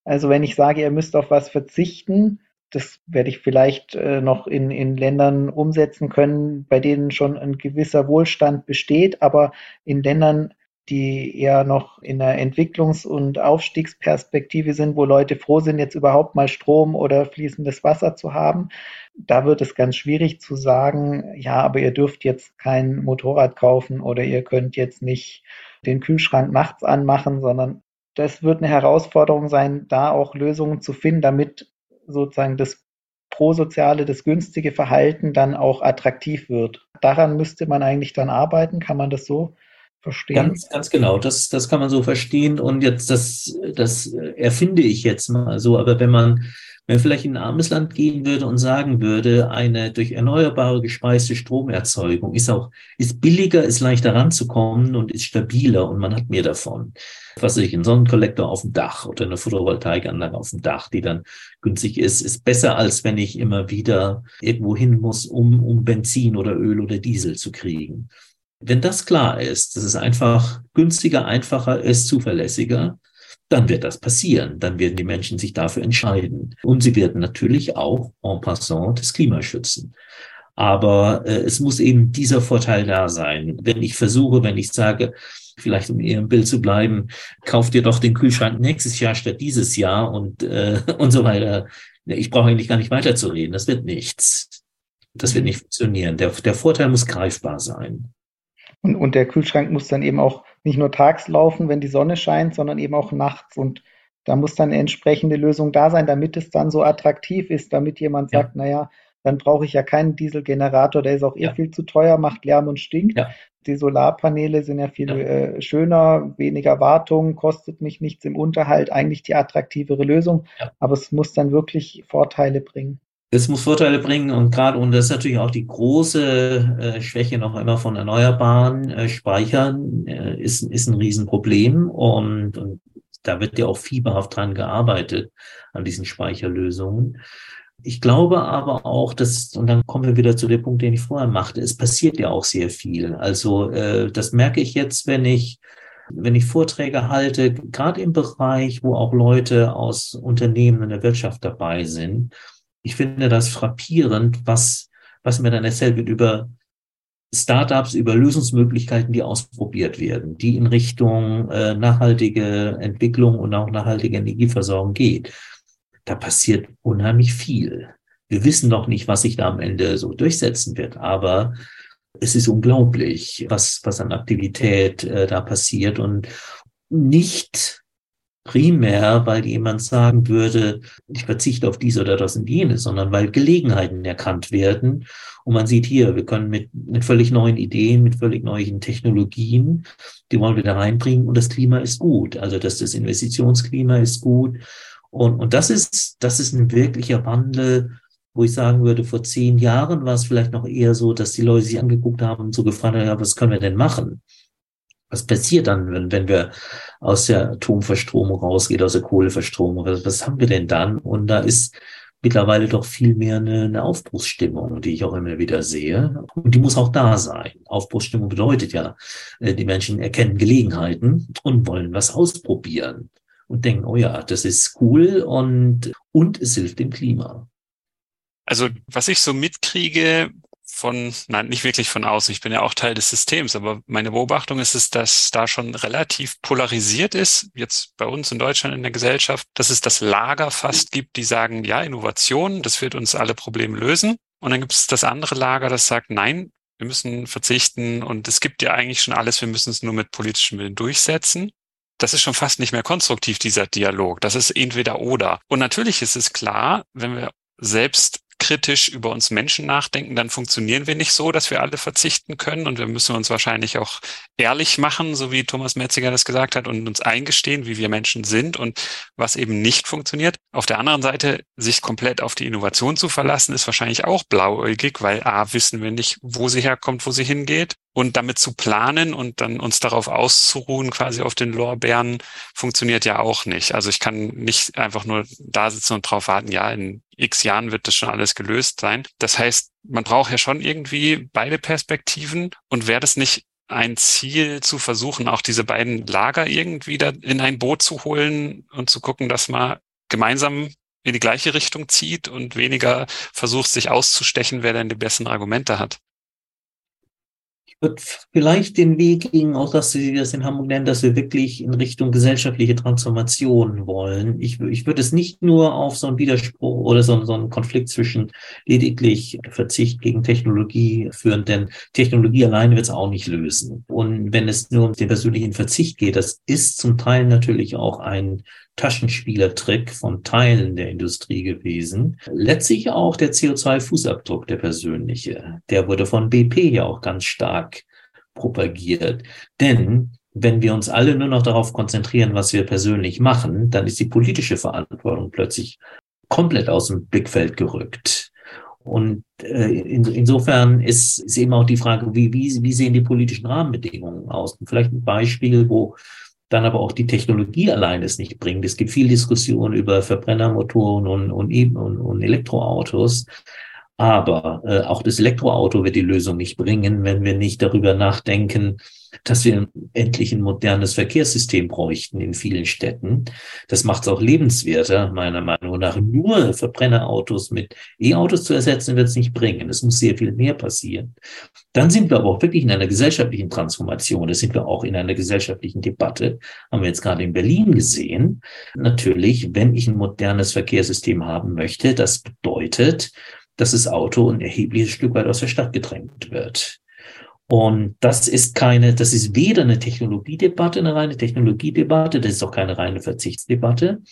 Also wenn ich sage, ihr müsst auf was verzichten, das werde ich vielleicht äh, noch in, in Ländern umsetzen können, bei denen schon ein gewisser Wohlstand besteht, aber in Ländern, die eher noch in einer Entwicklungs- und Aufstiegsperspektive sind, wo Leute froh sind, jetzt überhaupt mal Strom oder fließendes Wasser zu haben. Da wird es ganz schwierig zu sagen, ja, aber ihr dürft jetzt kein Motorrad kaufen oder ihr könnt jetzt nicht den Kühlschrank nachts anmachen, sondern das wird eine Herausforderung sein, da auch Lösungen zu finden, damit sozusagen das prosoziale, das günstige Verhalten dann auch attraktiv wird. Daran müsste man eigentlich dann arbeiten. Kann man das so verstehen? Ganz, ganz genau. Das, das kann man so verstehen. Und jetzt, das, das erfinde ich jetzt mal so. Aber wenn man wenn man vielleicht in ein armes Land gehen würde und sagen würde, eine durch Erneuerbare gespeiste Stromerzeugung ist auch, ist billiger, ist leichter ranzukommen und ist stabiler und man hat mehr davon. Was weiß ich, ein Sonnenkollektor auf dem Dach oder eine Photovoltaikanlage auf dem Dach, die dann günstig ist, ist besser, als wenn ich immer wieder irgendwo hin muss, um, um Benzin oder Öl oder Diesel zu kriegen. Wenn das klar ist, dass es einfach günstiger, einfacher ist, zuverlässiger, dann wird das passieren. Dann werden die Menschen sich dafür entscheiden. Und sie werden natürlich auch en passant das Klima schützen. Aber äh, es muss eben dieser Vorteil da sein. Wenn ich versuche, wenn ich sage, vielleicht um Ihrem Bild zu bleiben, kauft ihr doch den Kühlschrank nächstes Jahr statt dieses Jahr und, äh, und so weiter. Ich brauche eigentlich gar nicht weiterzureden. Das wird nichts. Das wird nicht funktionieren. Der, der Vorteil muss greifbar sein. Und, und der Kühlschrank muss dann eben auch nicht nur tags laufen, wenn die Sonne scheint, sondern eben auch nachts. Und da muss dann eine entsprechende Lösung da sein, damit es dann so attraktiv ist, damit jemand sagt, ja. naja, dann brauche ich ja keinen Dieselgenerator, der ist auch eh ja. viel zu teuer, macht Lärm und stinkt. Ja. Die Solarpaneele sind ja viel äh, schöner, weniger Wartung, kostet mich nichts im Unterhalt, eigentlich die attraktivere Lösung, aber es muss dann wirklich Vorteile bringen. Es muss Vorteile bringen und gerade, und das ist natürlich auch die große äh, Schwäche noch immer von erneuerbaren äh, Speichern, äh, ist, ist ein Riesenproblem und, und da wird ja auch fieberhaft dran gearbeitet, an diesen Speicherlösungen. Ich glaube aber auch, dass, und dann kommen wir wieder zu dem Punkt, den ich vorher machte, es passiert ja auch sehr viel. Also äh, das merke ich jetzt, wenn ich wenn ich Vorträge halte, gerade im Bereich, wo auch Leute aus Unternehmen in der Wirtschaft dabei sind, ich finde das frappierend, was, was mir dann erzählt wird über Startups, über Lösungsmöglichkeiten, die ausprobiert werden, die in Richtung äh, nachhaltige Entwicklung und auch nachhaltige Energieversorgung geht. Da passiert unheimlich viel. Wir wissen noch nicht, was sich da am Ende so durchsetzen wird, aber es ist unglaublich, was, was an Aktivität äh, da passiert und nicht primär, weil jemand sagen würde, ich verzichte auf dies oder das und jenes, sondern weil Gelegenheiten erkannt werden. Und man sieht hier, wir können mit, mit völlig neuen Ideen, mit völlig neuen Technologien, die wollen wir da reinbringen und das Klima ist gut. Also dass das Investitionsklima ist gut. Und, und das ist, das ist ein wirklicher Wandel, wo ich sagen würde, vor zehn Jahren war es vielleicht noch eher so, dass die Leute sich angeguckt haben und so gefragt haben, ja, was können wir denn machen? Was passiert dann, wenn, wenn wir aus der Atomverstromung rausgehen, aus der Kohleverstromung? Was, was haben wir denn dann? Und da ist mittlerweile doch viel mehr eine, eine Aufbruchsstimmung, die ich auch immer wieder sehe. Und die muss auch da sein. Aufbruchsstimmung bedeutet ja, äh, die Menschen erkennen Gelegenheiten und wollen was ausprobieren und denken, oh ja, das ist cool und, und es hilft dem Klima. Also was ich so mitkriege, von, nein, nicht wirklich von außen. Ich bin ja auch Teil des Systems, aber meine Beobachtung ist es, dass da schon relativ polarisiert ist, jetzt bei uns in Deutschland in der Gesellschaft, dass es das Lager fast gibt, die sagen, ja, Innovation, das wird uns alle Probleme lösen. Und dann gibt es das andere Lager, das sagt, nein, wir müssen verzichten und es gibt ja eigentlich schon alles, wir müssen es nur mit politischem Willen durchsetzen. Das ist schon fast nicht mehr konstruktiv, dieser Dialog. Das ist entweder oder. Und natürlich ist es klar, wenn wir selbst kritisch über uns Menschen nachdenken, dann funktionieren wir nicht so, dass wir alle verzichten können. Und wir müssen uns wahrscheinlich auch ehrlich machen, so wie Thomas Metziger das gesagt hat, und uns eingestehen, wie wir Menschen sind und was eben nicht funktioniert. Auf der anderen Seite, sich komplett auf die Innovation zu verlassen, ist wahrscheinlich auch blauäugig, weil A, wissen wir nicht, wo sie herkommt, wo sie hingeht und damit zu planen und dann uns darauf auszuruhen, quasi auf den Lorbeeren, funktioniert ja auch nicht. Also ich kann nicht einfach nur da sitzen und drauf warten, ja, in x Jahren wird das schon alles gelöst sein. Das heißt, man braucht ja schon irgendwie beide Perspektiven und wäre das nicht ein Ziel zu versuchen, auch diese beiden Lager irgendwie da in ein Boot zu holen und zu gucken, dass man gemeinsam in die gleiche Richtung zieht und weniger versucht, sich auszustechen, wer denn die besten Argumente hat wird vielleicht den Weg gehen, auch dass Sie das in Hamburg nennen, dass wir wirklich in Richtung gesellschaftliche Transformation wollen. Ich, ich würde es nicht nur auf so einen Widerspruch oder so, so einen Konflikt zwischen lediglich Verzicht gegen Technologie führen, denn Technologie allein wird es auch nicht lösen. Und wenn es nur um den persönlichen Verzicht geht, das ist zum Teil natürlich auch ein Taschenspielertrick von Teilen der Industrie gewesen. Letztlich auch der CO2-Fußabdruck, der persönliche, der wurde von BP ja auch ganz stark propagiert. Denn wenn wir uns alle nur noch darauf konzentrieren, was wir persönlich machen, dann ist die politische Verantwortung plötzlich komplett aus dem Blickfeld gerückt. Und äh, in, insofern ist, ist eben auch die Frage, wie, wie, wie sehen die politischen Rahmenbedingungen aus? Und vielleicht ein Beispiel, wo dann aber auch die Technologie allein es nicht bringt. Es gibt viel Diskussion über Verbrennermotoren und, und, und, und Elektroautos. Aber äh, auch das Elektroauto wird die Lösung nicht bringen, wenn wir nicht darüber nachdenken, dass wir endlich ein modernes Verkehrssystem bräuchten in vielen Städten. Das macht es auch lebenswerter, meiner Meinung nach. Nur Verbrennerautos mit E-Autos zu ersetzen, wird es nicht bringen. Es muss sehr viel mehr passieren. Dann sind wir aber auch wirklich in einer gesellschaftlichen Transformation. Da sind wir auch in einer gesellschaftlichen Debatte. Haben wir jetzt gerade in Berlin gesehen. Natürlich, wenn ich ein modernes Verkehrssystem haben möchte, das bedeutet, dass das Auto ein erhebliches Stück weit aus der Stadt gedrängt wird. Und das ist keine, das ist weder eine Technologiedebatte, eine reine Technologiedebatte, das ist auch keine reine Verzichtsdebatte.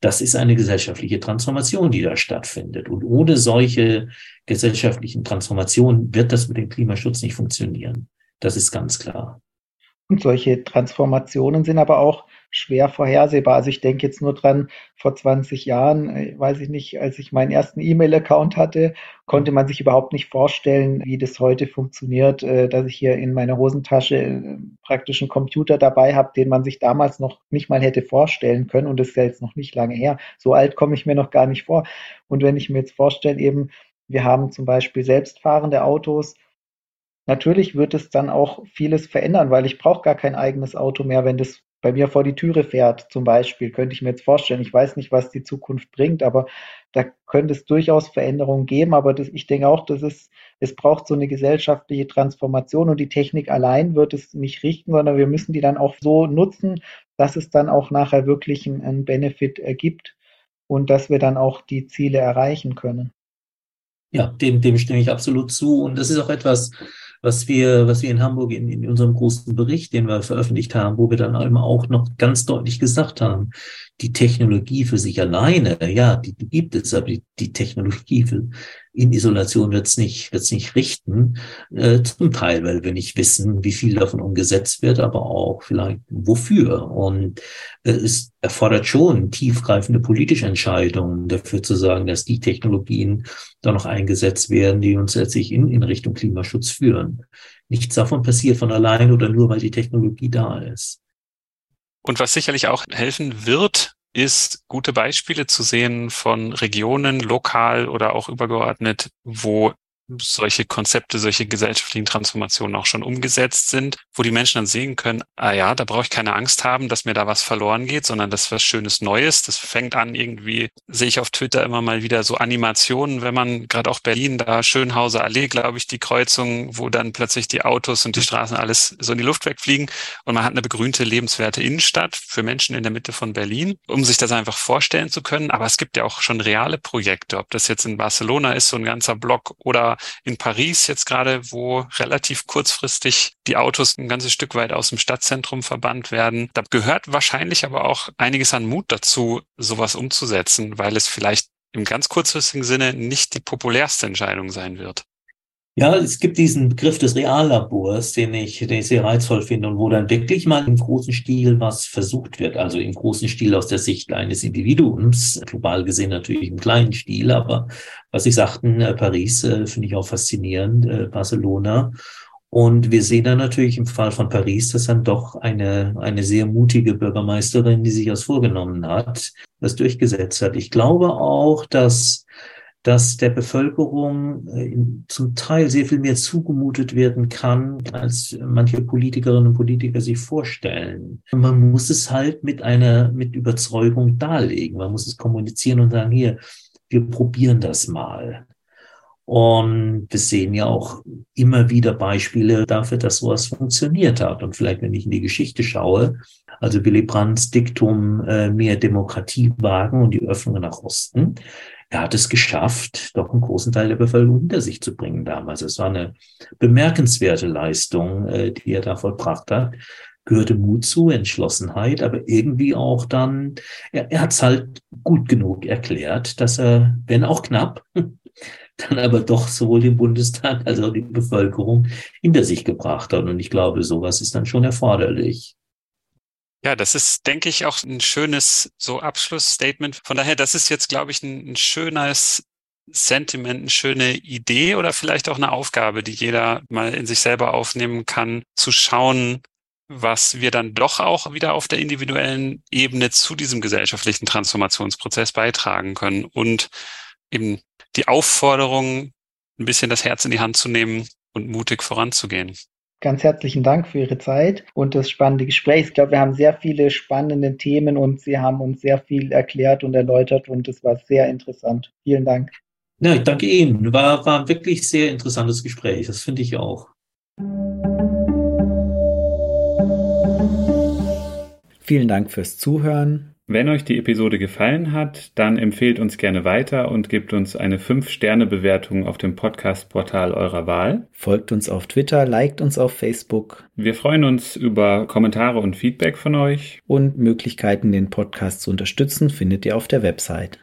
Das ist eine gesellschaftliche Transformation, die da stattfindet. Und ohne solche gesellschaftlichen Transformationen wird das mit dem Klimaschutz nicht funktionieren. Das ist ganz klar. Und solche Transformationen sind aber auch schwer vorhersehbar. Also ich denke jetzt nur dran, vor 20 Jahren, äh, weiß ich nicht, als ich meinen ersten E-Mail-Account hatte, konnte man sich überhaupt nicht vorstellen, wie das heute funktioniert, äh, dass ich hier in meiner Hosentasche äh, praktisch einen Computer dabei habe, den man sich damals noch nicht mal hätte vorstellen können. Und das ist ja jetzt noch nicht lange her. So alt komme ich mir noch gar nicht vor. Und wenn ich mir jetzt vorstelle, eben, wir haben zum Beispiel selbstfahrende Autos, Natürlich wird es dann auch vieles verändern, weil ich brauche gar kein eigenes Auto mehr, wenn das bei mir vor die Türe fährt, zum Beispiel, könnte ich mir jetzt vorstellen. Ich weiß nicht, was die Zukunft bringt, aber da könnte es durchaus Veränderungen geben. Aber das, ich denke auch, dass es, es braucht so eine gesellschaftliche Transformation und die Technik allein wird es nicht richten, sondern wir müssen die dann auch so nutzen, dass es dann auch nachher wirklich einen, einen Benefit ergibt und dass wir dann auch die Ziele erreichen können. Ja, dem, dem stimme ich absolut zu. Und das ist auch etwas, was wir, was wir in Hamburg in, in unserem großen Bericht, den wir veröffentlicht haben, wo wir dann eben auch noch ganz deutlich gesagt haben, die Technologie für sich alleine, ja, die, gibt es, aber die, die Technologie für, in Isolation wird es nicht, wird's nicht richten. Äh, zum Teil, weil wir nicht wissen, wie viel davon umgesetzt wird, aber auch vielleicht wofür. Und äh, es erfordert schon tiefgreifende politische Entscheidungen dafür zu sagen, dass die Technologien da noch eingesetzt werden, die uns letztlich in, in Richtung Klimaschutz führen. Nichts davon passiert von allein oder nur, weil die Technologie da ist. Und was sicherlich auch helfen wird, ist, gute Beispiele zu sehen von Regionen, lokal oder auch übergeordnet, wo solche Konzepte, solche gesellschaftlichen Transformationen auch schon umgesetzt sind, wo die Menschen dann sehen können, ah ja, da brauche ich keine Angst haben, dass mir da was verloren geht, sondern das ist was Schönes Neues. Das fängt an irgendwie, sehe ich auf Twitter immer mal wieder so Animationen, wenn man gerade auch Berlin, da Schönhauser Allee, glaube ich, die Kreuzung, wo dann plötzlich die Autos und die Straßen alles so in die Luft wegfliegen und man hat eine begrünte, lebenswerte Innenstadt für Menschen in der Mitte von Berlin, um sich das einfach vorstellen zu können. Aber es gibt ja auch schon reale Projekte, ob das jetzt in Barcelona ist, so ein ganzer Block oder in Paris jetzt gerade, wo relativ kurzfristig die Autos ein ganzes Stück weit aus dem Stadtzentrum verbannt werden. Da gehört wahrscheinlich aber auch einiges an Mut dazu, sowas umzusetzen, weil es vielleicht im ganz kurzfristigen Sinne nicht die populärste Entscheidung sein wird. Ja, es gibt diesen Begriff des Reallabors, den ich, den ich sehr reizvoll finde und wo dann wirklich mal im großen Stil was versucht wird. Also im großen Stil aus der Sicht eines Individuums, global gesehen natürlich im kleinen Stil, aber was Sie sagten, äh, Paris äh, finde ich auch faszinierend, äh, Barcelona. Und wir sehen dann natürlich im Fall von Paris, dass dann doch eine, eine sehr mutige Bürgermeisterin, die sich das vorgenommen hat, das durchgesetzt hat. Ich glaube auch, dass dass der Bevölkerung äh, zum Teil sehr viel mehr zugemutet werden kann, als manche Politikerinnen und Politiker sich vorstellen. Man muss es halt mit einer, mit Überzeugung darlegen. Man muss es kommunizieren und sagen, hier, wir probieren das mal. Und wir sehen ja auch immer wieder Beispiele dafür, dass sowas funktioniert hat. Und vielleicht, wenn ich in die Geschichte schaue, also Willy Brandts Diktum äh, mehr Demokratie wagen und die Öffnung nach Osten, er hat es geschafft, doch einen großen Teil der Bevölkerung hinter sich zu bringen damals. Es war eine bemerkenswerte Leistung, äh, die er da vollbracht hat. Gehörte Mut zu, Entschlossenheit, aber irgendwie auch dann, er, er hat es halt gut genug erklärt, dass er, wenn auch knapp, dann aber doch sowohl den Bundestag als auch die Bevölkerung hinter sich gebracht hat. Und ich glaube, sowas ist dann schon erforderlich. Ja, das ist, denke ich, auch ein schönes so Abschlussstatement. Von daher, das ist jetzt, glaube ich, ein, ein schönes Sentiment, eine schöne Idee oder vielleicht auch eine Aufgabe, die jeder mal in sich selber aufnehmen kann, zu schauen, was wir dann doch auch wieder auf der individuellen Ebene zu diesem gesellschaftlichen Transformationsprozess beitragen können und eben die Aufforderung, ein bisschen das Herz in die Hand zu nehmen und mutig voranzugehen. Ganz herzlichen Dank für Ihre Zeit und das spannende Gespräch. Ich glaube, wir haben sehr viele spannende Themen und Sie haben uns sehr viel erklärt und erläutert und es war sehr interessant. Vielen Dank. Ja, ich danke Ihnen. War, war ein wirklich sehr interessantes Gespräch. Das finde ich auch. Vielen Dank fürs Zuhören. Wenn euch die Episode gefallen hat, dann empfehlt uns gerne weiter und gebt uns eine 5-Sterne-Bewertung auf dem Podcast-Portal eurer Wahl. Folgt uns auf Twitter, liked uns auf Facebook. Wir freuen uns über Kommentare und Feedback von euch. Und Möglichkeiten, den Podcast zu unterstützen, findet ihr auf der Website.